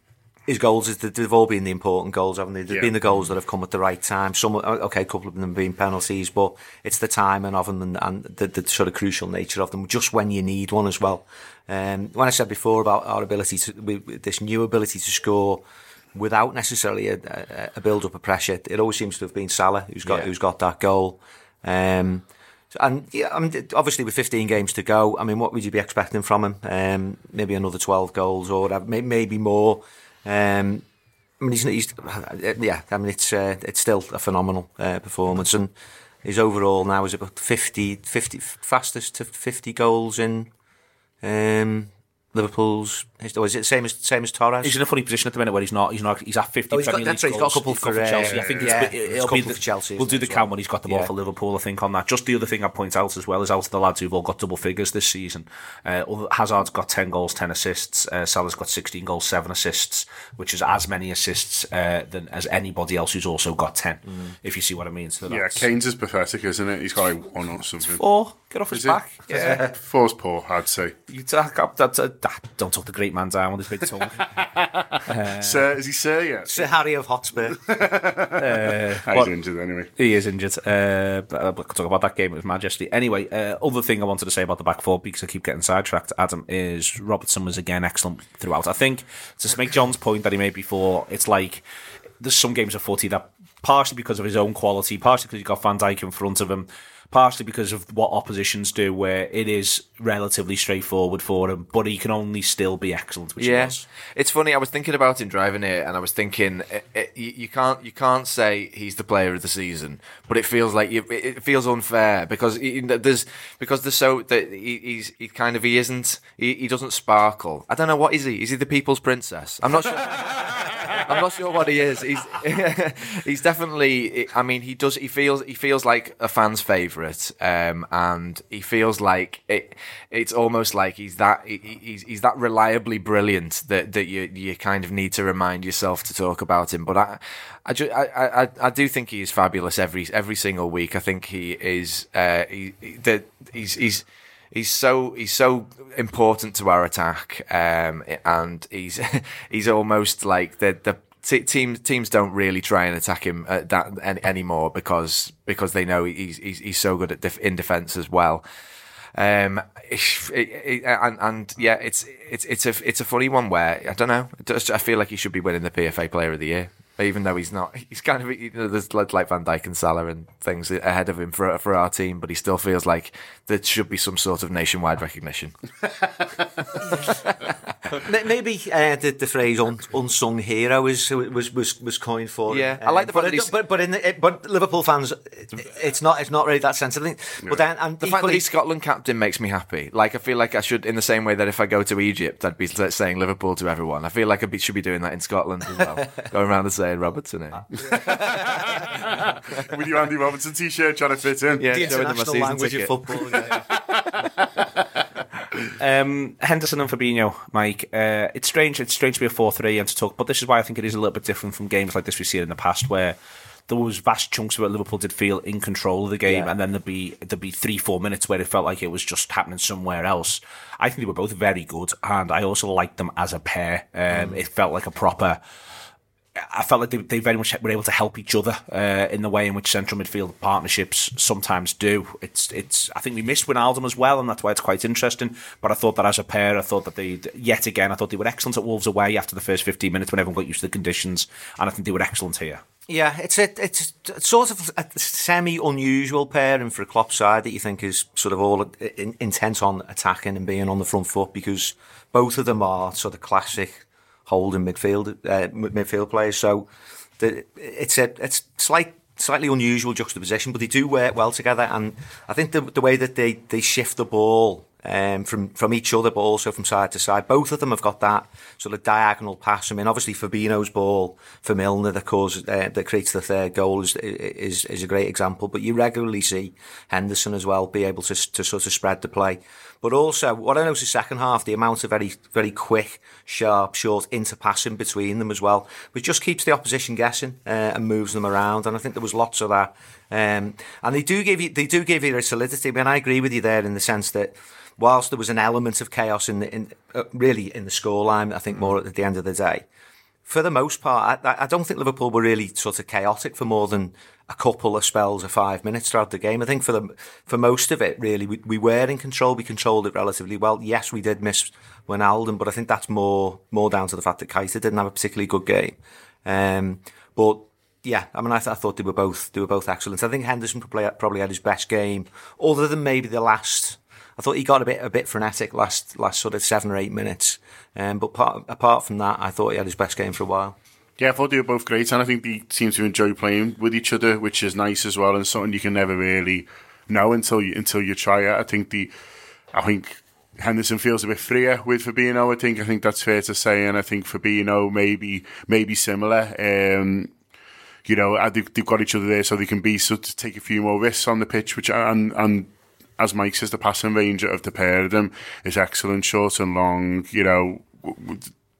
Speaker 4: his goals is that they've all been the important goals, haven't they? They've
Speaker 3: Yeah.
Speaker 4: been the goals that have come at the right time. Some, okay, a couple of them have been penalties, but it's the timing of them and, and the, the sort of crucial nature of them, just when you need one as well. Um, when I said before about our ability to, with this new ability to score without necessarily a, a, build up of pressure, it always seems to have been Salah who's got
Speaker 5: Yeah.
Speaker 4: who's got that goal. Um, and yeah, I mean, obviously with 15 games to go, I mean, what would you be expecting from him? Um, maybe another 12 goals or maybe more. Um, I mean, he's, he's yeah. I mean, it's uh, it's still a phenomenal uh, performance, and his overall now is about 50, 50 fastest to 50 goals in um, Liverpool's. Or is it same as same as Torres?
Speaker 2: He's in a funny position at the minute where he's not. He's not. He's at fifty.
Speaker 4: Oh, he's got- that's right, he's got a couple for, uh,
Speaker 2: Chelsea. I think
Speaker 4: yeah,
Speaker 2: it's,
Speaker 4: he's
Speaker 2: it'll
Speaker 4: a
Speaker 2: be
Speaker 4: couple
Speaker 2: the,
Speaker 4: for Chelsea,
Speaker 2: We'll do the
Speaker 4: as
Speaker 2: count
Speaker 4: well?
Speaker 2: when he's got the ball
Speaker 4: Yeah.
Speaker 2: for Liverpool. I think on that. Just the other thing I point out as well is out of the lads who've all got double figures this season. Uh, Hazard's got ten goals, ten assists. Uh, Salah's got sixteen goals, seven assists, which is as many assists uh, than as anybody else who's also got ten.
Speaker 4: Mm.
Speaker 2: If you see what I mean. So
Speaker 3: Yeah,
Speaker 2: that's
Speaker 3: Kane's is pathetic, isn't it? He's got like one or something.
Speaker 2: four. Get off his
Speaker 3: Is it?
Speaker 2: back. Yeah.
Speaker 3: Four's poor, I'd say.
Speaker 2: You talk up that, uh, don't talk the great man down with his big tongue.
Speaker 3: Sir, is he Sir yet?
Speaker 4: Sir Harry of Hotspur.
Speaker 2: What-
Speaker 3: He's injured anyway.
Speaker 2: He is injured. Uh, but uh, we'll talk about that game with Majesty. Anyway, uh, other thing I wanted to say about the back four, because I keep getting sidetracked, Adam, is Robertson was again excellent throughout. I think, to make John's point that he made before, it's like there's some games of footy that, partially because of his own quality, partially because he's got Van Dijk in front of him, partially because of what oppositions do, where it is relatively straightforward for him, but he can only still be excellent, which
Speaker 5: Yeah, it's funny. I was thinking about him driving here, and I was thinking eh, eh, you, can't you can't say he's the player of the season, but it feels like you, it it feels unfair because he, there's because there's so that he, he's he kind of he isn't he, he doesn't sparkle. I don't know what is he? Is he the people's princess? I'm not sure. I'm not sure what he is. He's he's definitely. I mean, he does. He feels he feels like a fan's favorite, um, and he feels like it. It's almost like he's that he, he's he's that reliably brilliant that that you you kind of need to remind yourself to talk about him. But I I ju- I, I, I do think he is fabulous every every single week. I think he is. Uh, he, that he's he's he's so he's so important to our attack, um, and he's he's almost like the the t- teams teams don't really try and attack him uh, that any, anymore because because they know he's he's, he's so good at def- in defence as well. Um, it, it, and, and yeah, it's it's it's a it's a funny one where I don't know. I feel like he should be winning the PFA Player of the Year even though he's not, he's kind of you know, there's like Van Dijk and Salah and things ahead of him for for our team, but he still feels like there should be some sort of nationwide recognition.
Speaker 4: M- Maybe uh, the, the phrase un, "unsung hero" is was was was coined for. him.
Speaker 5: Yeah, I like the
Speaker 4: but
Speaker 5: fact that he's-
Speaker 4: but but in the, but Liverpool fans, it, it's not it's not really that sense. I think. But then and
Speaker 5: The fact that he's Scotland captain makes me happy. Like I feel like I should, in the same way that if I go to Egypt, I'd be saying Liverpool to everyone. I feel like I be, should be doing that in Scotland as well, going around and saying Robertson.
Speaker 3: With your Andy Robertson t-shirt trying to fit in.
Speaker 5: Yeah,
Speaker 4: the
Speaker 5: showing my
Speaker 4: international language
Speaker 5: ticket.
Speaker 4: of football. yeah.
Speaker 2: Um, Henderson and Fabinho, Mike. Uh, it's strange. It's strange to be a four-three and to talk, but this is why I think it is a little bit different from games like this we've seen in the past, where there was vast chunks of where Liverpool did feel in control of the game,
Speaker 4: Yeah.
Speaker 2: and then there'd be there'd be three, four minutes where it felt like it was just happening somewhere else. I think they were both very good, and I also liked them as a pair. Um, It felt like a proper. I felt like they, they very much were able to help each other uh, in the way in which central midfield partnerships sometimes do. It's it's. I think we missed Wijnaldum as well, and that's why it's quite interesting. But I thought that as a pair, I thought that they yet again, I thought they were excellent at Wolves away after the first fifteen minutes when everyone got used to the conditions, and I think they were excellent here.
Speaker 4: Yeah, it's a it's sort of a semi unusual pairing for a Klopp side that you think is sort of all in, intent on attacking and being on the front foot because both of them are sort of classic holding midfield uh, midfield players. So the, it's a it's slight slightly unusual juxtaposition, but they do work well together. And I think the the way that they they shift the ball um, from from each other, but also from side to side. Both of them have got that sort of diagonal pass. I mean, obviously Fabinho's ball for Milner that causes uh, that creates the third goal is, is is a great example. But you regularly see Henderson as well be able to to sort of spread the play. But also, what I noticed second half, the amount of very very quick, sharp, short interpassing between them as well, which just keeps the opposition guessing uh, and moves them around. And I think there was lots of that. Um, and they do give you they do give you a solidity. I mean, I agree with you there in the sense that whilst there was an element of chaos in the in uh, really in the scoreline, I think more at the end of the day. For the most part, I, I don't think Liverpool were really sort of chaotic for more than a couple of spells of five minutes throughout the game. I think for the for most of it, really, we, we were in control. We controlled it relatively well. Yes, we did miss Wijnaldum, but I think that's more more down to the fact that Keita didn't have a particularly good game. Um, but yeah, I mean, I, th- I, thought they were both they were both excellent. I think Henderson probably probably had his best game, other than maybe the last. I thought he got a bit a bit frenetic last last sort of seven or eight minutes. Um, but part, apart from that, I thought he had his best game for a while.
Speaker 3: Yeah, I thought they were both great, and I think they seem to enjoy playing with each other, which is nice as well, and something you can never really know until you until you try it. I think the, I think Henderson feels a bit freer with Fabinho. I think I think that's fair to say, and I think Fabinho maybe maybe similar. Um, you know, they've, they've got each other there, so they can be so to take a few more risks on the pitch, which and and as Mike says, the passing range of the pair of them is excellent, short and long. You know,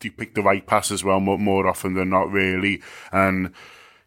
Speaker 3: they pick the right pass as well more, more often than not, really. And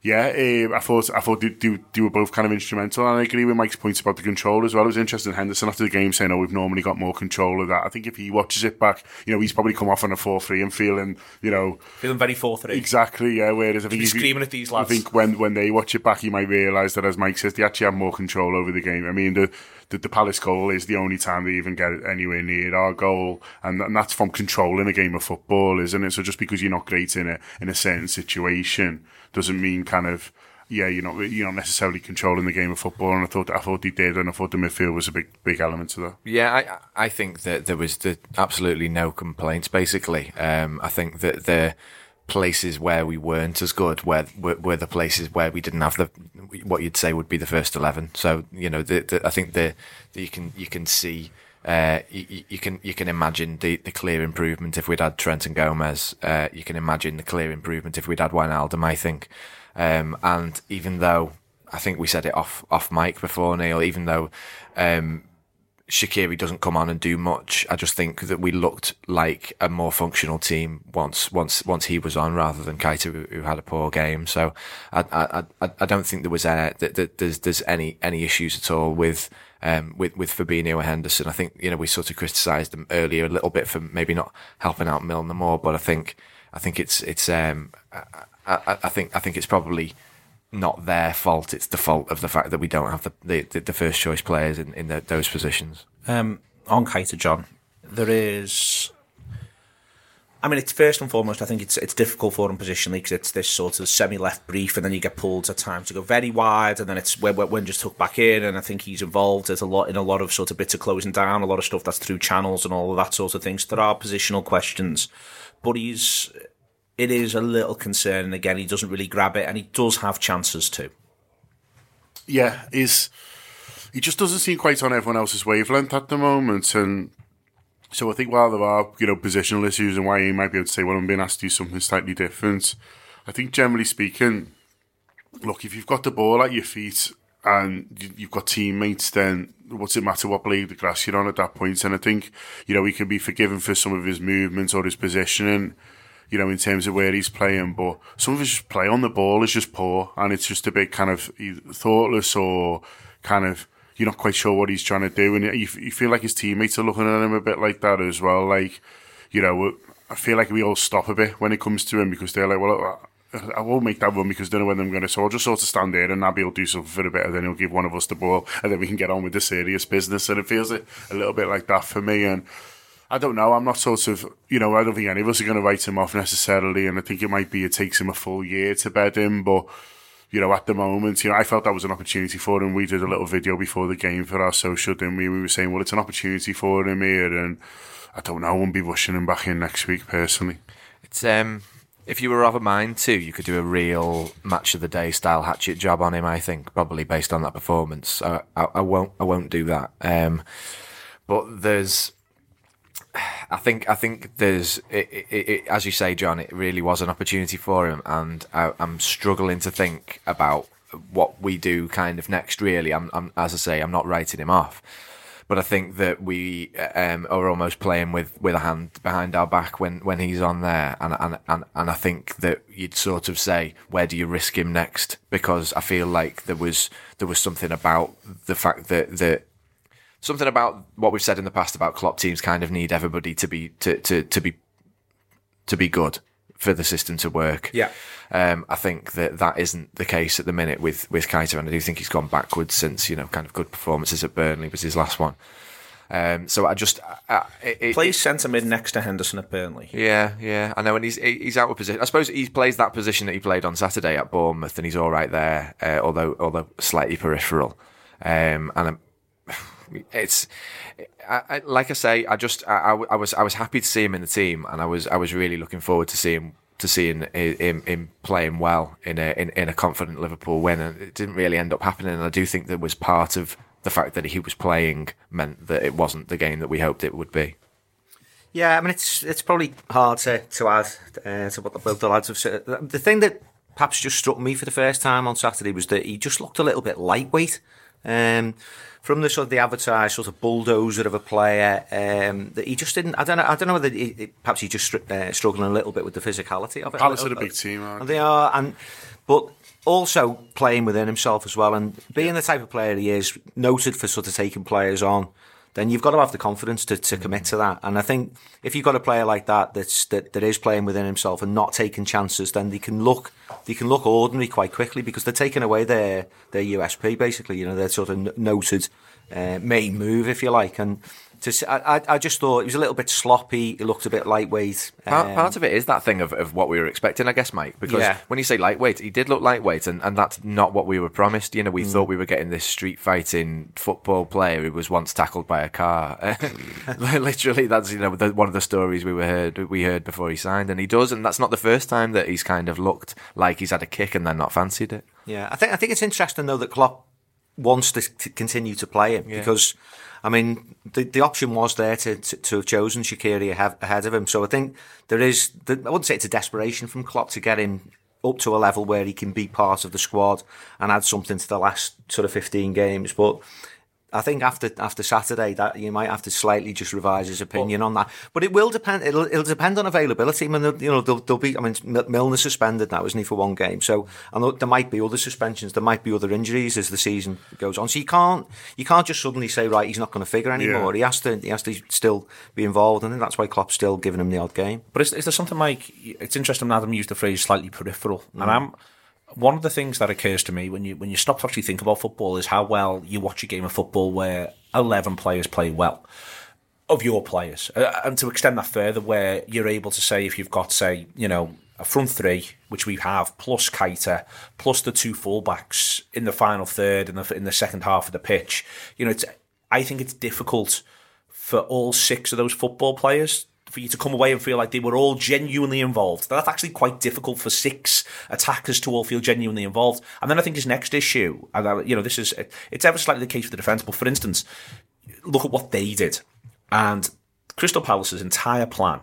Speaker 3: yeah, uh, I thought I thought they, they, they, were both kind of instrumental, and I agree with Mike's points about the control as well. It was interesting Henderson after the game saying, "Oh, we've normally got more control of that." I think if he watches it back, you know, he's probably come off on a four three and feeling, you know,
Speaker 2: feeling very four three.
Speaker 3: Exactly, yeah. Whereas I think
Speaker 2: he's screaming at these lads.
Speaker 3: I think when when they watch it back, he might realise that, as Mike says, they actually have more control over the game. I mean, the the, the Palace goal is the only time they even get anywhere near our goal, and, and that's from controlling a game of football, isn't it? So just because you're not great in a in a certain situation doesn't mean kind of yeah, you're not you're not necessarily controlling the game of football, and I thought I thought he did, and I thought the midfield was a big big element to that.
Speaker 5: Yeah, I I think that there was the, absolutely no complaints. Basically, um, I think that the places where we weren't as good were, were, were the places where we didn't have the what you'd say would be the first eleven. So you know, the, the, I think the, the you can you can see. Uh, you, you, can you can imagine the, the clear improvement if we'd had Trent and Gomez. Uh, you can imagine the clear improvement if we'd had Wijnaldum. I think um, and even though I think we said it off off mic before Neil, even though um, Shaqiri doesn't come on and do much, I just think that we looked like a more functional team once once once he was on, rather than Keita, who, had a poor game. So I I, I, I don't think there was uh, that, that there's there's any any issues at all with. Um, with with Fabinho and Henderson, I think you know we sort of criticised them earlier a little bit for maybe not helping out Milner more, but I think I think it's it's um, I, I, think I think it's probably not their fault. It's the fault of the fact that we don't have the the, the first choice players in in the, those positions.
Speaker 2: Um, on Keita, John, there is. I mean, it's first and foremost. I think it's it's difficult for him positionally because it's this sort of semi-left brief, and then you get pulled at times to go very wide, and then it's when just tucked back in. And I think he's involved There's a lot in a lot of sort of bits of closing down, a lot of stuff that's through channels and all of that sort of things. So there are positional questions, but he's it is a little concerning. Again, he doesn't really grab it, and he does have chances too.
Speaker 3: Yeah, he's he just doesn't seem quite on everyone else's wavelength at the moment, and so I think while there are you know positional issues and why he might be able to say, "Well, I'm being asked to do something slightly different," I think generally speaking, look, if you've got the ball at your feet and you've got teammates, then what's it matter what blade of grass you're on at that point? And I think you know he can be forgiven for some of his movements or his positioning you know, in terms of where he's playing. But some of his play on the ball is just poor, and it's just a bit kind of thoughtless or kind of you're not quite sure what he's trying to do, and you, you feel like his teammates are looking at him a bit like that as well. Like, you know, I feel like we all stop a bit when it comes to him because they're like, well. I won't make that run because I don't know when I'm going to. So I'll just sort of stand there and Naby will do something for a bit and then he'll give one of us the ball and then we can get on with the serious business. And it feels a, a little bit like that for me. And I don't know. I'm not sort of, you know, I don't think any of us are going to write him off necessarily. And I think it might be it takes him a full year to bed him. But, you know, at the moment, you know, I felt that was an opportunity for him. We did a little video before the game for our social, didn't we? We were saying, well, it's an opportunity for him here. And I don't know. I won't be rushing him back in next week, personally.
Speaker 5: It's, um, if you were of a mind too, you could do a real match of the day style hatchet job on him. I think probably based on that performance. I, I, I won't. I won't do that. Um, but there's I think I think there's it, it, it, as you say, John. It really was an opportunity for him, and I, am struggling to think about what we do kind of next. Really, I'm, I'm, as I say, I'm not writing him off, but I think that we um, are almost playing with, with a hand behind our back when, when he's on there, and, and and and I think that you'd sort of say, where do you risk him next? Because I feel like there was there was something about the fact that that something about what we've said in the past about Klopp teams kind of need everybody to be to to, to be to be good for the system to work.
Speaker 2: Yeah.
Speaker 5: Um, I think that that isn't the case at the minute with with Keita, and I do think he's gone backwards since you know kind of good performances at Burnley was his last one. Um, so I just I, it,
Speaker 2: Plays centre mid next to Henderson at Burnley.
Speaker 5: yeah, yeah, I know, and he's he's out of position. I suppose he plays that position that he played on Saturday at Bournemouth, and he's all right there, uh, although although slightly peripheral. Um, and I'm, it's I, I, like I say, I just I, I, was I was happy to see him in the team, and I was I was really looking forward to seeing to seeing him, him playing well in a in, in a confident Liverpool win, and it didn't really end up happening. And I do think that was part of the fact that he was playing meant that it wasn't the game that we hoped it would be.
Speaker 4: Yeah, I mean it's it's probably hard to to add uh, to what the, the lads have said. The thing that perhaps just struck me for the first time on Saturday was that he just looked a little bit lightweight. Um, from the sort of the advertised sort of bulldozer of a player, um, that he just didn't. I don't know. I don't know whether he, he- perhaps he just str- uh, struggling a little bit with the physicality of it.
Speaker 3: Palace are a big team, aren't
Speaker 4: And they are, and but also playing within himself as well, and being the type of player he is, noted for sort of taking players on. Then you've got to have the confidence to, to commit to that, and I think if you've got a player like that that's that, that is playing within himself and not taking chances, then they can look they can look ordinary quite quickly because they're taking away their their USP basically. You know, their sort of noted uh, main move, if you like, and to I, I- just thought he was a little bit sloppy. He looked a bit lightweight.
Speaker 5: Part,
Speaker 4: um,
Speaker 5: part of it is that thing of, of what we were expecting, I guess, Mike. Because
Speaker 4: Yeah.
Speaker 5: when you say lightweight, he did look lightweight, and, and that's not what we were promised. You know, we thought we were getting this street fighting football player who was once tackled by a car. Literally, that's you know the, one of the stories we were heard we heard before he signed, and he does, and that's not the first time that he's kind of looked like he's had a kick and then not fancied it.
Speaker 4: Yeah, I think I think it's interesting though that Klopp wants to t- continue to play him because, I mean, the the option was there to to, to have chosen Shaqiri ahead, of him. So I think there is. I wouldn't say it's a desperation from Klopp to get him up to a level where he can be part of the squad and add something to the last sort of fifteen games, but. I think after after Saturday that you might have to slightly just revise his opinion on that, but it will depend. It'll, it'll depend on availability. I mean, you know, there'll, be. I mean, Mil- Milner's suspended now, isn't he, for one game? So, and there- might be other suspensions. There might be other injuries as the season goes on. So you can't you can't just suddenly say right, he's not going to figure anymore.
Speaker 3: Yeah.
Speaker 4: He has to he has to still be involved, and that's why Klopp's still giving him the odd game.
Speaker 2: But is, is there something like it's interesting? Adam used the phrase "slightly peripheral," and mm. I'm one of the things that occurs to me when you when you stop to actually think about football is how well you watch a game of football where eleven players play well of your players, uh, and to extend that further, where you're able to say if you've got say you know a front three, which we have, plus Keita, plus the two fullbacks in the final third and the in the second half of the pitch, you know, it's I think it's difficult for all six of those football players for you to come away and feel like they were all genuinely involved. That's actually quite difficult for six attackers to all feel genuinely involved. And then I think his next issue, and I, you know, this is it's ever slightly the case for the defence, but for instance, look at what they did, and Crystal Palace's entire plan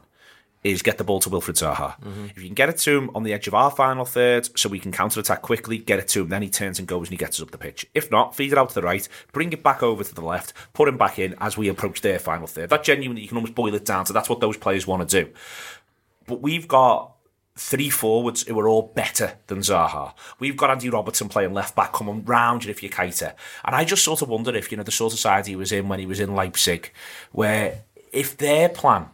Speaker 2: is get the ball to Wilfred Zaha. Mm-hmm. If you can get it to him on the edge of our final third, so we can counter attack quickly, get it to him, then he turns and goes and he gets us up the pitch. If not, feed it out to the right, bring it back over to the left, put him back in as we approach their final third. That genuinely, you can almost boil it down to that's what those players want to do. But we've got three forwards who are all better than Zaha. We've got Andy Robertson playing left back, coming round you if you're Keita. And I just sort of wonder if, you know, the sort of side he was in when he was in Leipzig, where if their plan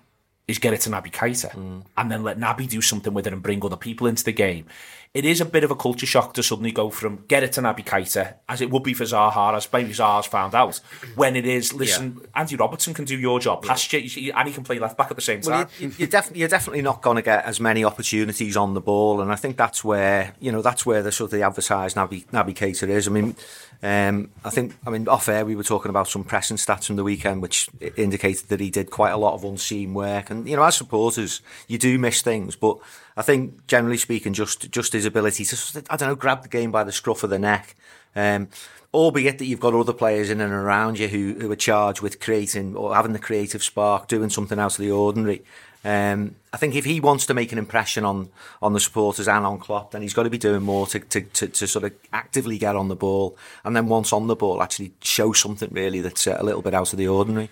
Speaker 2: is get it to Naby Keita mm. and then let Naby do something with it and bring other people into the game. It is a bit of a culture shock to suddenly go from get it to Naby Keita, as it would be for Zaha, as maybe Zaha's found out, when it is, listen, Andy Robertson can do your job past you, you- and he can play left back at the same time.
Speaker 4: Well, you, you, you're, definitely you're definitely not going to get as many opportunities on the ball, and I think that's where you know that's where the sort of the advertised Naby Naby Keita is. I mean, um, I think I mean off air we were talking about some pressing stats from the weekend, which indicated that he did quite a lot of unseen work, and you know as supporters you do miss things, but I think generally speaking, just just his ability to I don't know grab the game by the scruff of the neck. Um, albeit that you've got other players in and around you who, who are charged with creating or having the creative spark, doing something out of the ordinary. Um, I think if he wants to make an impression on on the supporters and on Klopp, then he's got to be doing more to, to, to, to sort of actively get on the ball, and then once on the ball, actually show something really that's uh, a little bit out of the ordinary.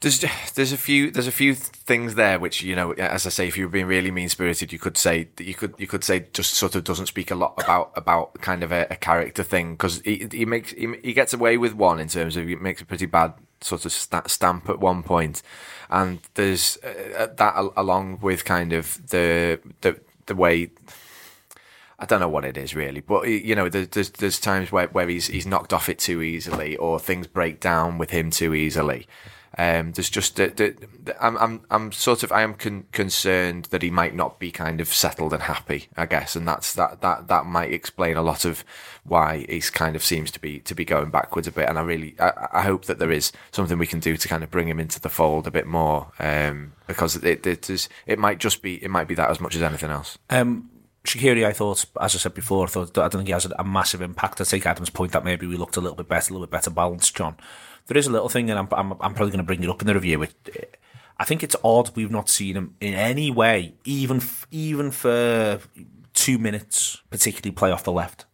Speaker 5: There's there's a few there's a few things there which you know as I say if you were being really mean spirited you could say that you could you could say just sort of doesn't speak a lot about about kind of a, a character thing. Because he, he makes he, he gets away with one in terms of he makes a pretty bad sort of sta- stamp at one point, and there's uh, that al- along with kind of the the the way. I don't know what it is really, but you know, there's there's, there's times where, where he's he's knocked off it too easily, or things break down with him too easily. Um, there's just the, the, the, I'm I'm I'm sort of I am con- concerned that he might not be kind of settled and happy, I guess, and that's that that that might explain a lot of why he's kind of seems to be to be going backwards a bit. And I really I, I hope that there is something we can do to kind of bring him into the fold a bit more, um, because it it is it might just be it might be that as much as anything else.
Speaker 2: Um, Shaqiri, I thought, as I said before, I thought I don't think he has a, a massive impact. I take Adam's point that maybe we looked a little bit better, a little bit better balanced, John. There is a little thing, and I'm, I'm, I'm probably going to bring it up in the review. I think it's odd we've not seen him in any way, even even for two minutes, particularly play off the left.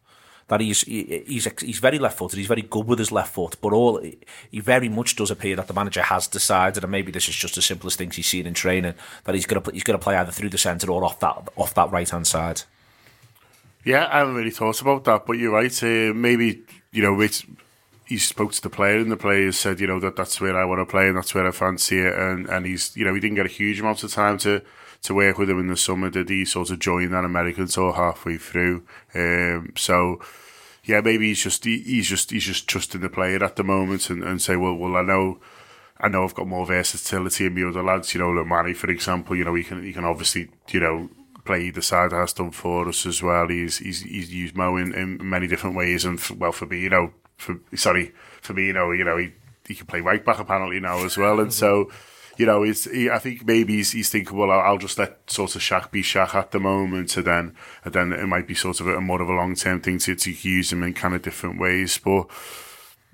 Speaker 2: That he's he, he's he's very left footed. He's very good with his left foot, but all he very much does appear that the manager has decided, and maybe this is just the simplest things he's seen in training, that he's going to he's going to play either through the centre or off that off that right hand side.
Speaker 3: Yeah, I haven't really thought about that, but you're right. Uh, maybe you know, it's, he spoke to the player, and the player said, you know, that that's where I want to play, and that's where I fancy it, and and he's, you know, he didn't get a huge amount of time to to work with him in the summer. Did he sort of join that American tour halfway through? Um, so. Yeah, maybe he's just he, he's just he's just trusting the player at the moment and, and say, well, well, I know, I know I've got more versatility in the other lads. You know, like Manny, for example. You know, he can he can obviously you know play either side has done for us as well. He's he's he's used Mo in, in many different ways, and well, for me, you know, for sorry, for me, you know, you know, he he can play right back apparently now as well, and so. You know, it's, he, I think maybe he's, he's thinking, well, I'll, I'll just let sort of Shaq be Shaq at the moment, and then, and then it might be sort of a more of a long term thing to, to use him in kind of different ways. But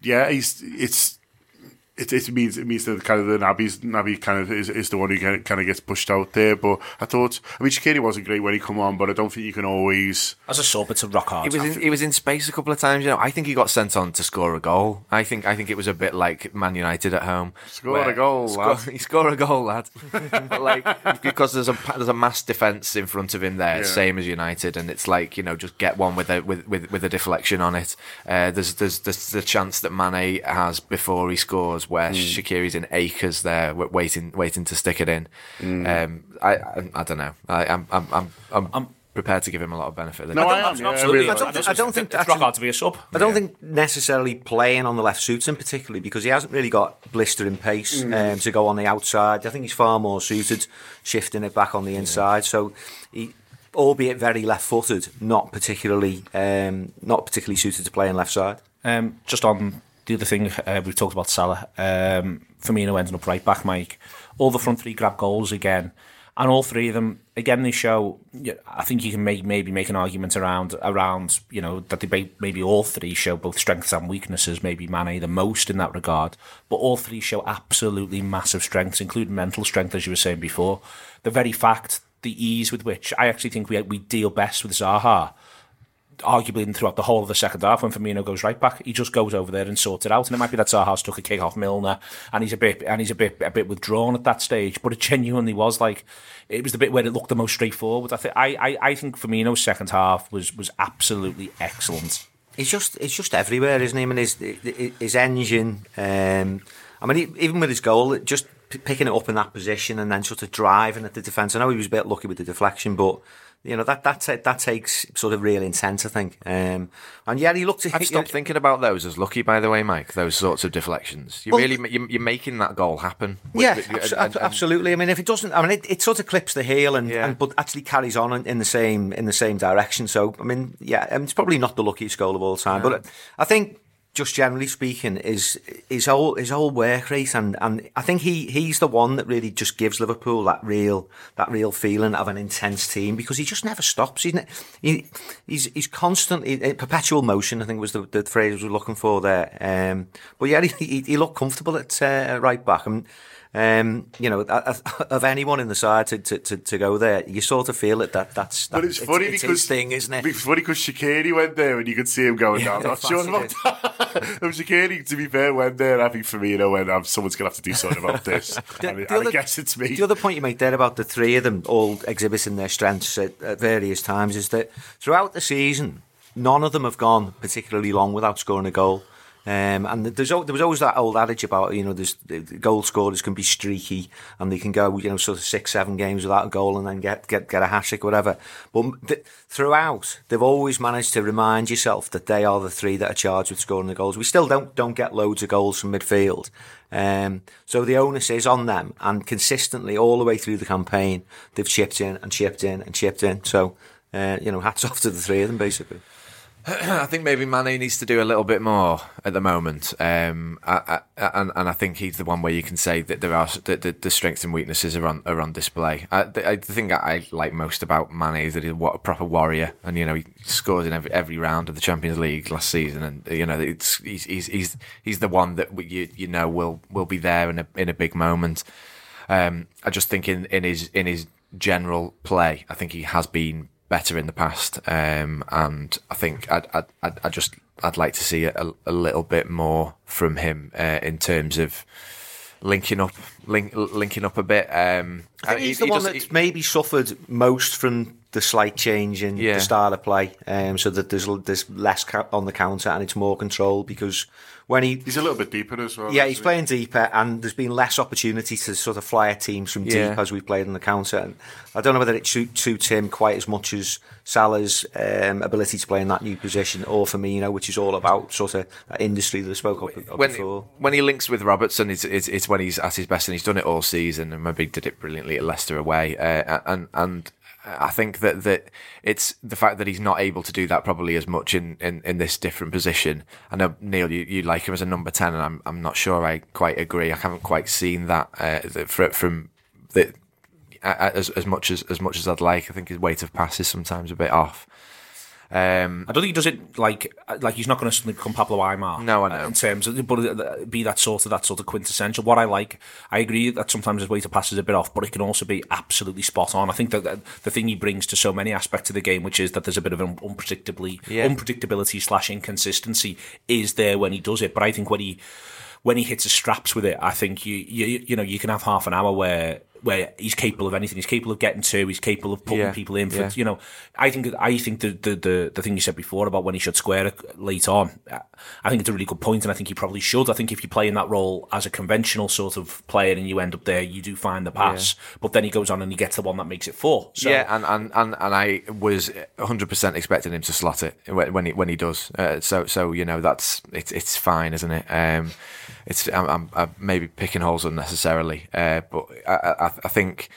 Speaker 3: yeah, he's it's it, it means it means that kind of the Naby's Naby kind of is, is the one who kind of, kind of gets pushed out there. But I thought, I mean, Shaqiri wasn't great when he come on, but I don't think you can always.
Speaker 2: As a sub, it's a rock hard.
Speaker 5: He was in, he was in space a couple of times. You know, I think he got sent on to score a goal. I think I think it was a bit like Man United at home.
Speaker 3: Score a goal,
Speaker 5: score,
Speaker 3: lad.
Speaker 5: He score a goal, lad. like because there's a there's a mass defense in front of him there,
Speaker 3: Yeah.
Speaker 5: same as United, and it's like you know just get one with a with with, with a deflection on it. Uh, there's there's there's the chance that Mane has before he scores, where Shaqiri's in acres there, waiting waiting to stick it in. Um, I, I I don't know. I, I'm I'm I'm. I'm prepared to give him a lot of benefit. of the
Speaker 3: No,
Speaker 5: doubt.
Speaker 3: I am. Yeah,
Speaker 2: Absolutely.
Speaker 3: really.
Speaker 4: I don't, I don't think
Speaker 2: it's rock
Speaker 4: actually-
Speaker 2: hard to be a sub.
Speaker 4: I don't think necessarily playing on the left suits him particularly because he hasn't really got blistering pace
Speaker 3: Mm.
Speaker 4: um, to go on the outside. I think he's far more suited shifting it back on the inside. So he, albeit very left-footed, not particularly um, not particularly suited to playing left side.
Speaker 2: Um, just on the other thing, uh, we've talked about Salah. Um, Firmino ending up right back, Mike. All the front three grab goals again. And all three of them, again, they show. I think you can make maybe make an argument around around you know that they may- maybe all three show both strengths and weaknesses. Maybe Mane the most in that regard, but all three show absolutely massive strengths, including mental strength, as you were saying before. The very fact, the ease with which I actually think we we deal best with Zaha arguably throughout the whole of the second half when Firmino goes right back, he just goes over there and sorts it out. And it might be that Zaha's took a kick off Milner and he's a bit and he's a bit a bit withdrawn at that stage. But it genuinely was like it was the bit where it looked the most straightforward. I think I, I, I think Firmino's second half was was absolutely excellent.
Speaker 4: He's just it's just everywhere, isn't he? I mean, his his engine. Um, I mean, even with his goal, it just p- picking it up in that position and then sort of driving at the defence. I know he was a bit lucky with the deflection, but you know that that that takes sort of real intent, I think. Um, and yeah, he looked.
Speaker 5: I've stopped thinking about those as lucky, by the way, Mike. Those sorts of deflections. You
Speaker 4: Well-
Speaker 5: really, you're, you're making that goal happen.
Speaker 4: Yeah,
Speaker 5: with-
Speaker 4: abs-
Speaker 5: and- and-
Speaker 4: absolutely. I mean, if it doesn't, I mean, it, it sort of clips the heel and,
Speaker 5: Yeah.
Speaker 4: and but actually carries on in, in the same in the same direction. So, I mean, yeah, I mean, it's probably not the luckiest goal of all time, but I think just generally speaking, is his whole his whole work rate and and I think he he's the one that really just gives Liverpool that real that real feeling of an intense team because he just never stops. He's he, he's he's constantly in perpetual motion. I think was the, the phrase we were looking for there. Um, but yeah, he, he, looked comfortable at uh, right back. Mean, um, you know, of anyone in the side to, to, to, to go there, you sort of feel it that that's that,
Speaker 3: But it's funny
Speaker 4: it's
Speaker 3: because
Speaker 4: thing, isn't it?
Speaker 3: It's funny because Shaqiri went there and you could see him going. "No, I'm not sure about that. Shaqiri, to be fair, went there. I think Firmino went. Um, someone's gonna have to do something about this.
Speaker 4: The- the
Speaker 3: and I guess it's me.
Speaker 4: The other point you make there about the three of them all exhibiting their strengths at, at various times is that throughout the season, none of them have gone particularly long without scoring a goal. Um, and there's there was always that old adage about you know there's the goal scorers can be streaky and they can go you know sort of six seven games without a goal and then get get get a hat trick whatever. But th- throughout they've always managed to remind yourself that they are the three that are charged with scoring the goals. We still don't don't get loads of goals from midfield. Um, so the onus is on them, and consistently all the way through the campaign, they've chipped in and chipped in and chipped in. So, uh, you know, hats off to the three of them, basically.
Speaker 5: I think maybe Mane needs to do a little bit more at the moment, um, I, I, and and I think he's the one where you can say that there are the, the, strengths and weaknesses are on are on display. I, the, the thing I like most about Mane is that he's a proper warrior, and you know he scores in every every round of the Champions League last season, and you know it's he's he's he's, he's the one that you you know will will be there in a in a big moment. Um, I just think in, in his in his general play, I think he has been better in the past, um, and I think I'd, I'd, I'd, I just I'd like to see a, a little bit more from him uh, in terms of linking up, link, linking up a bit. Um,
Speaker 4: I think
Speaker 5: he-
Speaker 4: he's the
Speaker 5: he
Speaker 4: one
Speaker 5: does-
Speaker 4: that's maybe suffered most from the slight change in
Speaker 5: Yeah.
Speaker 4: the style of play, um, so that there's there's less on the counter and it's more control because when he
Speaker 3: He's a little bit deeper as well.
Speaker 4: yeah he's
Speaker 3: he?
Speaker 4: playing deeper and there's been less opportunity to sort of fly at teams from
Speaker 5: Yeah.
Speaker 4: deep as we've played on the counter. And I don't know whether it suit, suits him quite as much as Salah's um, ability to play in that new position or for Firmino, which is all about sort of that industry that I spoke of, of
Speaker 5: when
Speaker 4: before.
Speaker 5: when he links with Robertson, it's, it's it's when he's at his best, and he's done it all season, and maybe did it brilliantly at Leicester away, uh, and and. I think that, that it's the fact that he's not able to do that probably as much in, in, in this different position. I know Neil, you, you like him as a number ten, and I'm I'm not sure I quite agree. I haven't quite seen that uh, fr- from the as as much as as much as I'd like. I think his weight of pass is sometimes a bit off. Um,
Speaker 2: I don't think he does it like like he's not going to suddenly become Pablo Aimar.
Speaker 5: No, I know.
Speaker 2: In terms of, but uh, be that sort of that sort of quintessential. What I like, I agree that sometimes his way to pass is a bit off, but it can also be absolutely spot on. I think that that the thing he brings to so many aspects of the game, which is that there's a bit of an unpredictably
Speaker 5: Yeah.
Speaker 2: unpredictability slash inconsistency, is there when he does it. But I think when he when he hits his straps with it, I think you you you know you can have half an hour where where he's capable of anything. He's capable of getting to. He's capable of putting
Speaker 5: Yeah,
Speaker 2: people in for
Speaker 5: yeah.
Speaker 2: you know. I think I think the, the the the thing you said before about when he should square it late on, I think it's a really good point, and I think he probably should. I think if you play in that role as a conventional sort of player and you end up there, you do find the pass, but then he goes on and he gets the one that makes it four. So,
Speaker 5: yeah, and, and, and, and I was 100% expecting him to slot it when when he when he does. Uh, so so you know that's it's it's fine, isn't it? Um, it's I'm, I'm, I'm maybe picking holes unnecessarily, uh, but I, I, I think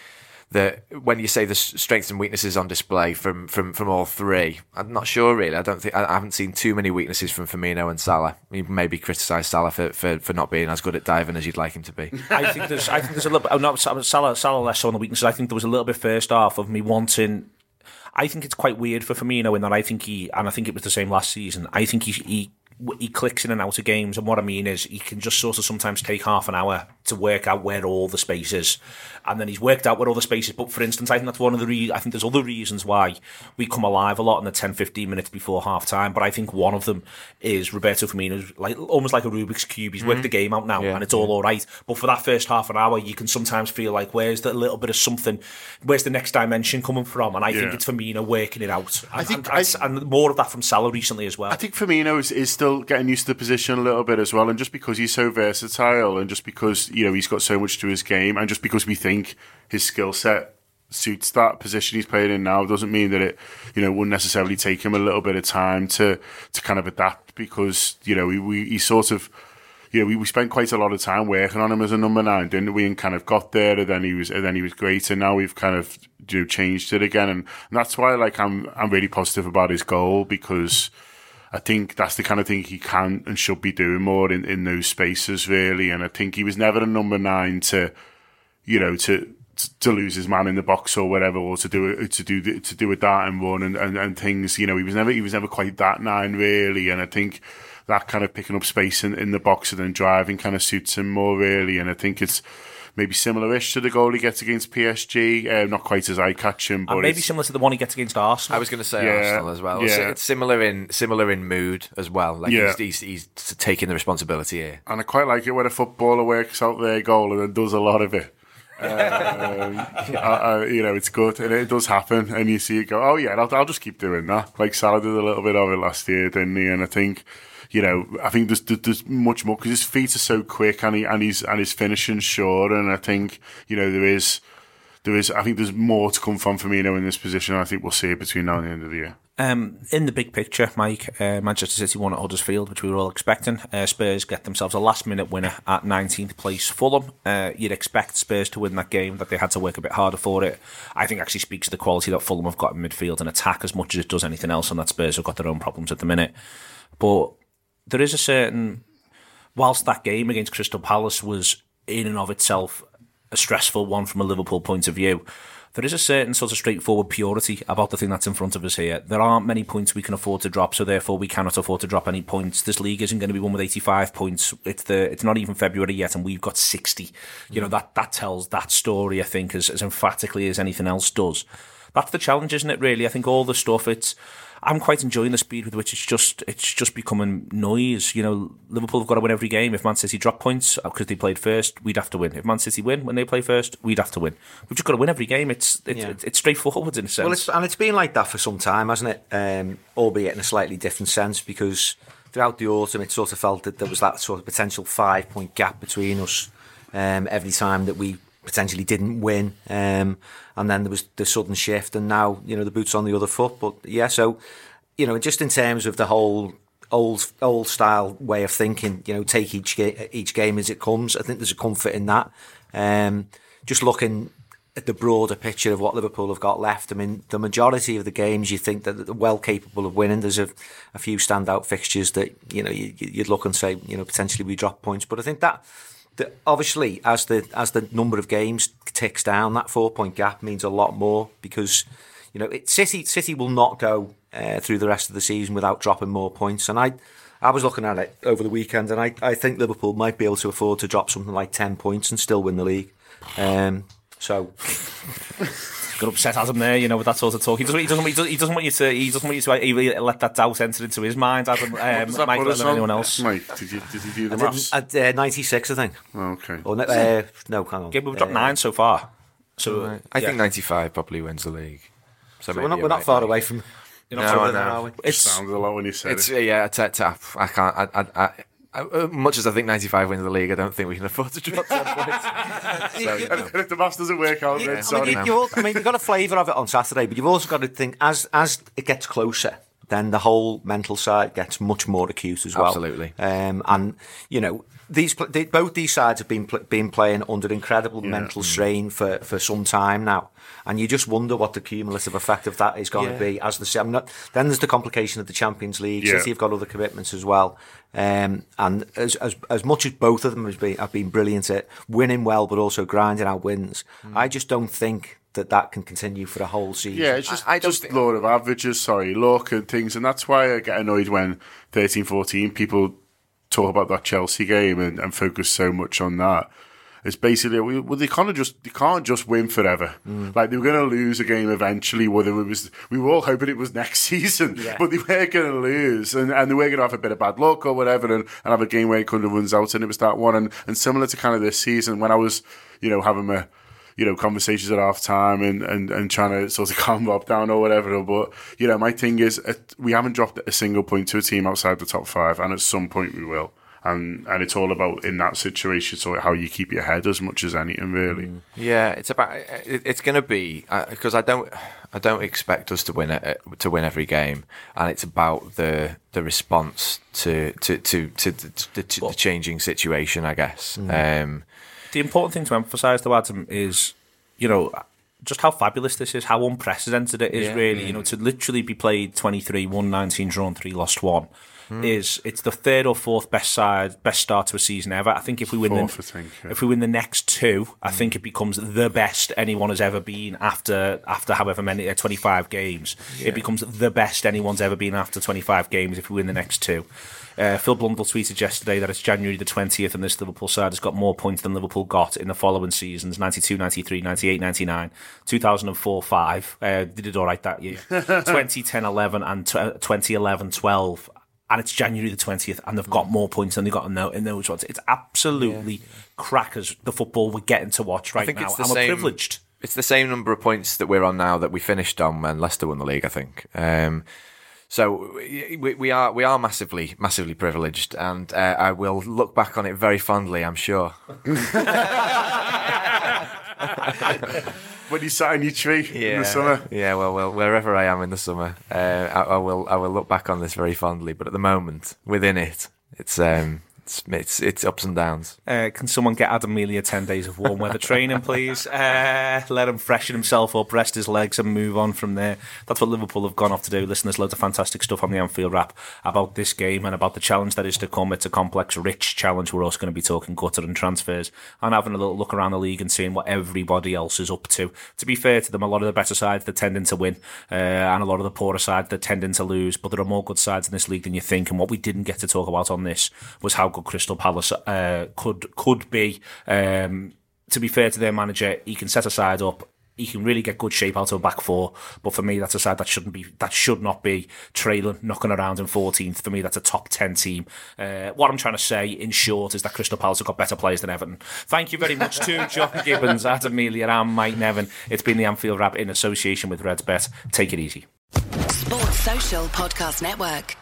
Speaker 5: that when you say the strengths and weaknesses on display from, from, from all three, I'm not sure really. I don't think I, I haven't seen too many weaknesses from Firmino and Salah. You maybe criticise Salah for, for, for not being as good at diving as you'd like him to be.
Speaker 2: I think there's I think there's a little bit. Oh, not Salah, Salah less so on the weaknesses. I think there was a little bit first half of me wanting. I think it's quite weird for Firmino in that I think he and I think it was the same last season. I think he he he clicks in and out of games, and what I mean is he can just sort of sometimes take half an hour to work out where all the space is, and then he's worked out where all the space is. But for instance, I think that's one of the re- I think there's other reasons why we come alive a lot in the 10, 15 minutes before half time. But I think one of them is Roberto Firmino's like almost like a Rubik's cube. He's worked mm-hmm. the game out now,
Speaker 5: Yeah,
Speaker 2: and it's all all right. But for that first half an hour, you can sometimes feel like where's the little bit of something, where's the next dimension coming from? And I think
Speaker 3: Yeah.
Speaker 2: it's Firmino working it out.
Speaker 3: I think
Speaker 2: and, and, and more of that from Salah recently as well.
Speaker 3: I think Firmino is, is still getting used to the position a little bit as well, and just because he's so versatile, and just because you know he's got so much to his game, and just because we think his skill set suits that position he's playing in now, doesn't mean that it you know wouldn't necessarily take him a little bit of time to to kind of adapt because you know we, we he sort of. You know, we, we spent quite a lot of time working on him as a number nine, didn't we? And kind of got there, and then he was, and then he was great, and now we've kind of you know, changed it again, and, and that's why, like, I'm I'm really positive about his goal because I think that's the kind of thing he can and should be doing more in, in those spaces, really. And I think he was never a number nine to, you know, to to lose his man in the box or whatever, or to do it to do the- to do a dart and run and, and, and things. You know, he was never he was never quite that nine really. And I think that kind of picking up space in, in the box and then driving kind of suits him more really. And I think it's maybe similar-ish to the goal he gets against PSG. Uh, not quite as eye catching, but
Speaker 2: and maybe
Speaker 3: it's-
Speaker 2: similar to the one he gets against Arsenal.
Speaker 5: I was going to say
Speaker 3: Yeah,
Speaker 5: Arsenal as well.
Speaker 3: Yeah.
Speaker 5: it's similar in similar in mood as well. Like
Speaker 3: Yeah.
Speaker 5: he's, he's, he's taking the responsibility here.
Speaker 3: and I quite like it when a footballer works out their goal and then does a lot of it. Um, you know, it's good, and it does happen, and you see it go. Oh yeah, I'll, I'll just keep doing that. Like Salah did a little bit of it last year, didn't he? And I think. You know, I think there's there's much more because his feet are so quick and he and he's and his finishing sure, and I think you know there is there is I think there's more to come from Firmino in this position. I think we'll see it between now and the end of the year.
Speaker 2: Um, in the big picture, Mike, uh, Manchester City won at Huddersfield, which we were all expecting. Uh, Spurs get themselves a last minute winner at 19th place Fulham. Uh, you'd expect Spurs to win that game, that they had to work a bit harder for it. I think actually speaks to the quality that Fulham have got in midfield and attack as much as it does anything else, and that Spurs have got their own problems at the minute. But there is a certain, whilst that game against Crystal Palace was in and of itself a stressful one from a Liverpool point of view, there is a certain sort of straightforward purity about the thing that's in front of us here. There aren't many points we can afford to drop, so therefore we cannot afford to drop any points. This league isn't going to be won with 85 points. It's the it's not even February yet, and we've got 60. You know mm. that that tells that story, I think, as, as emphatically as anything else does. That's the challenge, isn't it? Really, I think all the stuff it's. I'm quite enjoying the speed with which it's just it's just becoming noise. You know, Liverpool have got to win every game. If Man City drop points because they played first, we'd have to win. If Man City win when they play first, we'd have to win. We've just got to win every game. It's it's,
Speaker 4: Yeah.
Speaker 2: it's, it's straightforward in a sense.
Speaker 4: Well, it's, and it's been like that for some time, hasn't it? Um, albeit in a slightly different sense, because throughout the autumn, it sort of felt that there was that sort of potential five point gap between us um, every time that we potentially didn't win. Um, and then there was the sudden shift, and now, you know, the boot's on the other foot. But yeah, so, you know, just in terms of the whole old old style way of thinking, you know, take each, ga- each game as it comes, I think there's a comfort in that. Um, just looking at the broader picture of what Liverpool have got left. I mean, the majority of the games you think that they're well capable of winning. There's a, a few standout fixtures that you know you, you'd look and say you know potentially we drop points, but I think that. That obviously, as the as the number of games ticks down, that four point gap means a lot more because you know it, City City will not go uh, through the rest of the season without dropping more points. And I I was looking at it over the weekend, and I, I think Liverpool might be able to afford to drop something like ten points and still win the league. Um, so
Speaker 2: got upset at him there, you know, with that sort of talk. He doesn't, he doesn't, he doesn't, he doesn't want you to, he doesn't want you to even let that doubt enter into his mind, Adam,
Speaker 3: Does
Speaker 2: um,
Speaker 3: that
Speaker 2: Mike, let
Speaker 3: us
Speaker 2: than anyone else.
Speaker 3: Mike, did you did you do the
Speaker 4: I
Speaker 3: maths?
Speaker 4: at uh, 96, I think.
Speaker 3: Okay.
Speaker 4: Or no, uh, no, hang on.
Speaker 2: Yeah, we've dropped
Speaker 4: Uh,
Speaker 2: nine so far. So
Speaker 5: I
Speaker 2: yeah.
Speaker 5: think 95 probably wins the league. So,
Speaker 4: So we're not,
Speaker 5: you're
Speaker 4: we're not
Speaker 5: right.
Speaker 4: far away from.
Speaker 2: You're
Speaker 5: No,
Speaker 2: not
Speaker 5: I
Speaker 2: sure
Speaker 5: know.
Speaker 4: are we?
Speaker 2: It's
Speaker 3: Sounded a lot when you said
Speaker 5: It's
Speaker 3: it.
Speaker 5: yeah, it's, it's, I can't. I, I, I, I, much as I think 95 wins the league, I don't think we can afford to drop 10 points.
Speaker 3: And if the maths doesn't work out, then
Speaker 4: I mean,
Speaker 3: sorry.
Speaker 4: you, you all, I mean, you've got a flavour of it on Saturday, but you've also got to think as as it gets closer, then the whole mental side gets much more acute as well.
Speaker 5: Absolutely.
Speaker 4: Um, and you know, these they, both these sides have been been playing under incredible mental strain for, for some time now, and you just wonder what the cumulative effect of that is going to be. As the I'm not, then there's the complication of the Champions League.
Speaker 3: Yeah.
Speaker 4: City have got other commitments as well. Um, and as, as as much as both of them have been have been brilliant at winning well, but also grinding out wins, I just don't think that that can continue for the whole season.
Speaker 3: Yeah, it's just,
Speaker 5: I- I
Speaker 3: just
Speaker 5: think-
Speaker 3: law of averages, sorry, luck and things. And that's why I get annoyed when 13, 14 people talk about that Chelsea game and, and focus so much on that. It's basically, well, they can't just, they can't just win forever. Like, they were going to lose a game eventually, whether it was, we were all hoping it was next season, but they were going to lose and, and they were going to have a bit of bad luck or whatever and, and have a game where it couldn't have runs out and it was that one. And, and similar to kind of this season when I was, you know, having my, you know, conversations at half time and, and, and trying to sort of calm Bob down or whatever. But, you know, my thing is uh, we haven't dropped a single point to a team outside the top five, and at some point we will. And and it's all about in that situation, so how you keep your head as much as anything, really. Mm.
Speaker 5: Yeah, it's about. It, it's going to be uh, because I don't. I don't expect us to win it uh, to win every game, and it's about the the response to to to to the, the, to the changing situation. I guess. Mm. Um,
Speaker 2: the important thing to emphasise, though, Adam, is you know just how fabulous this is, how unprecedented it is.
Speaker 5: Yeah.
Speaker 2: Really, you mm. know, to literally be played twenty three, won nineteen, drawn three, lost one. Is it's the third or fourth best side, best start to a season ever. I think if we win
Speaker 3: Fourth,
Speaker 2: the,
Speaker 3: think, yeah.
Speaker 2: if we win the next two, I think it becomes the best anyone has ever been after after however many uh, twenty five games. It becomes the best anyone's ever been after twenty five games if we win the next two. Uh, Phil Blundell tweeted yesterday that it's January the 20th and this Liverpool side has got more points than Liverpool got in the following seasons 92, 93, 98, 99, 2004 5. Uh, they did all right that year. 2010 11 and tw- 2011 12. And it's January the 20th, and they've got more points than they got in, those, in those ones. It's absolutely yeah. crackers, the football we're getting to watch right now, and we're privileged.
Speaker 5: It's the same number of points that we're on now that we finished on when Leicester won the league, I think. Um, so we, we are we are massively massively privileged, and uh, I will look back on it very fondly. I'm sure.
Speaker 3: when you sat in your tree
Speaker 5: yeah,
Speaker 3: in the summer.
Speaker 5: Yeah, well, well, wherever I am in the summer, uh, I, I, will I will look back on this very fondly. But at the moment, within it, it's um, it's, it's, it's ups and downs.
Speaker 2: Uh, can someone get Adam Melia 10 days of warm weather training, please? Uh, let him freshen himself up, rest his legs, and move on from there. That's what Liverpool have gone off to do. Listen, there's loads of fantastic stuff on the Anfield Wrap about this game and about the challenge that is to come. It's a complex, rich challenge. We're also going to be talking gutter and transfers and having a little look around the league and seeing what everybody else is up to. To be fair to them, a lot of the better sides, they're tending to win, uh, and a lot of the poorer sides, they're tending to lose. But there are more good sides in this league than you think. And what we didn't get to talk about on this was how good Crystal Palace uh, could could be. Um, to be fair to their manager, he can set a side up. He can really get good shape out of a back four, but for me, that's a side that shouldn't be, that should not be trailing, knocking around in 14th. For me, that's a top 10 team. Uh, what I'm trying to say, in short, is that Crystal Palace have got better players than Everton. Thank you very much to John Gibbons, Adam Melia, and Mike Nevin. It's been the Anfield Wrap in association with Redsbet. Take it easy.
Speaker 1: Sports Social Podcast Network.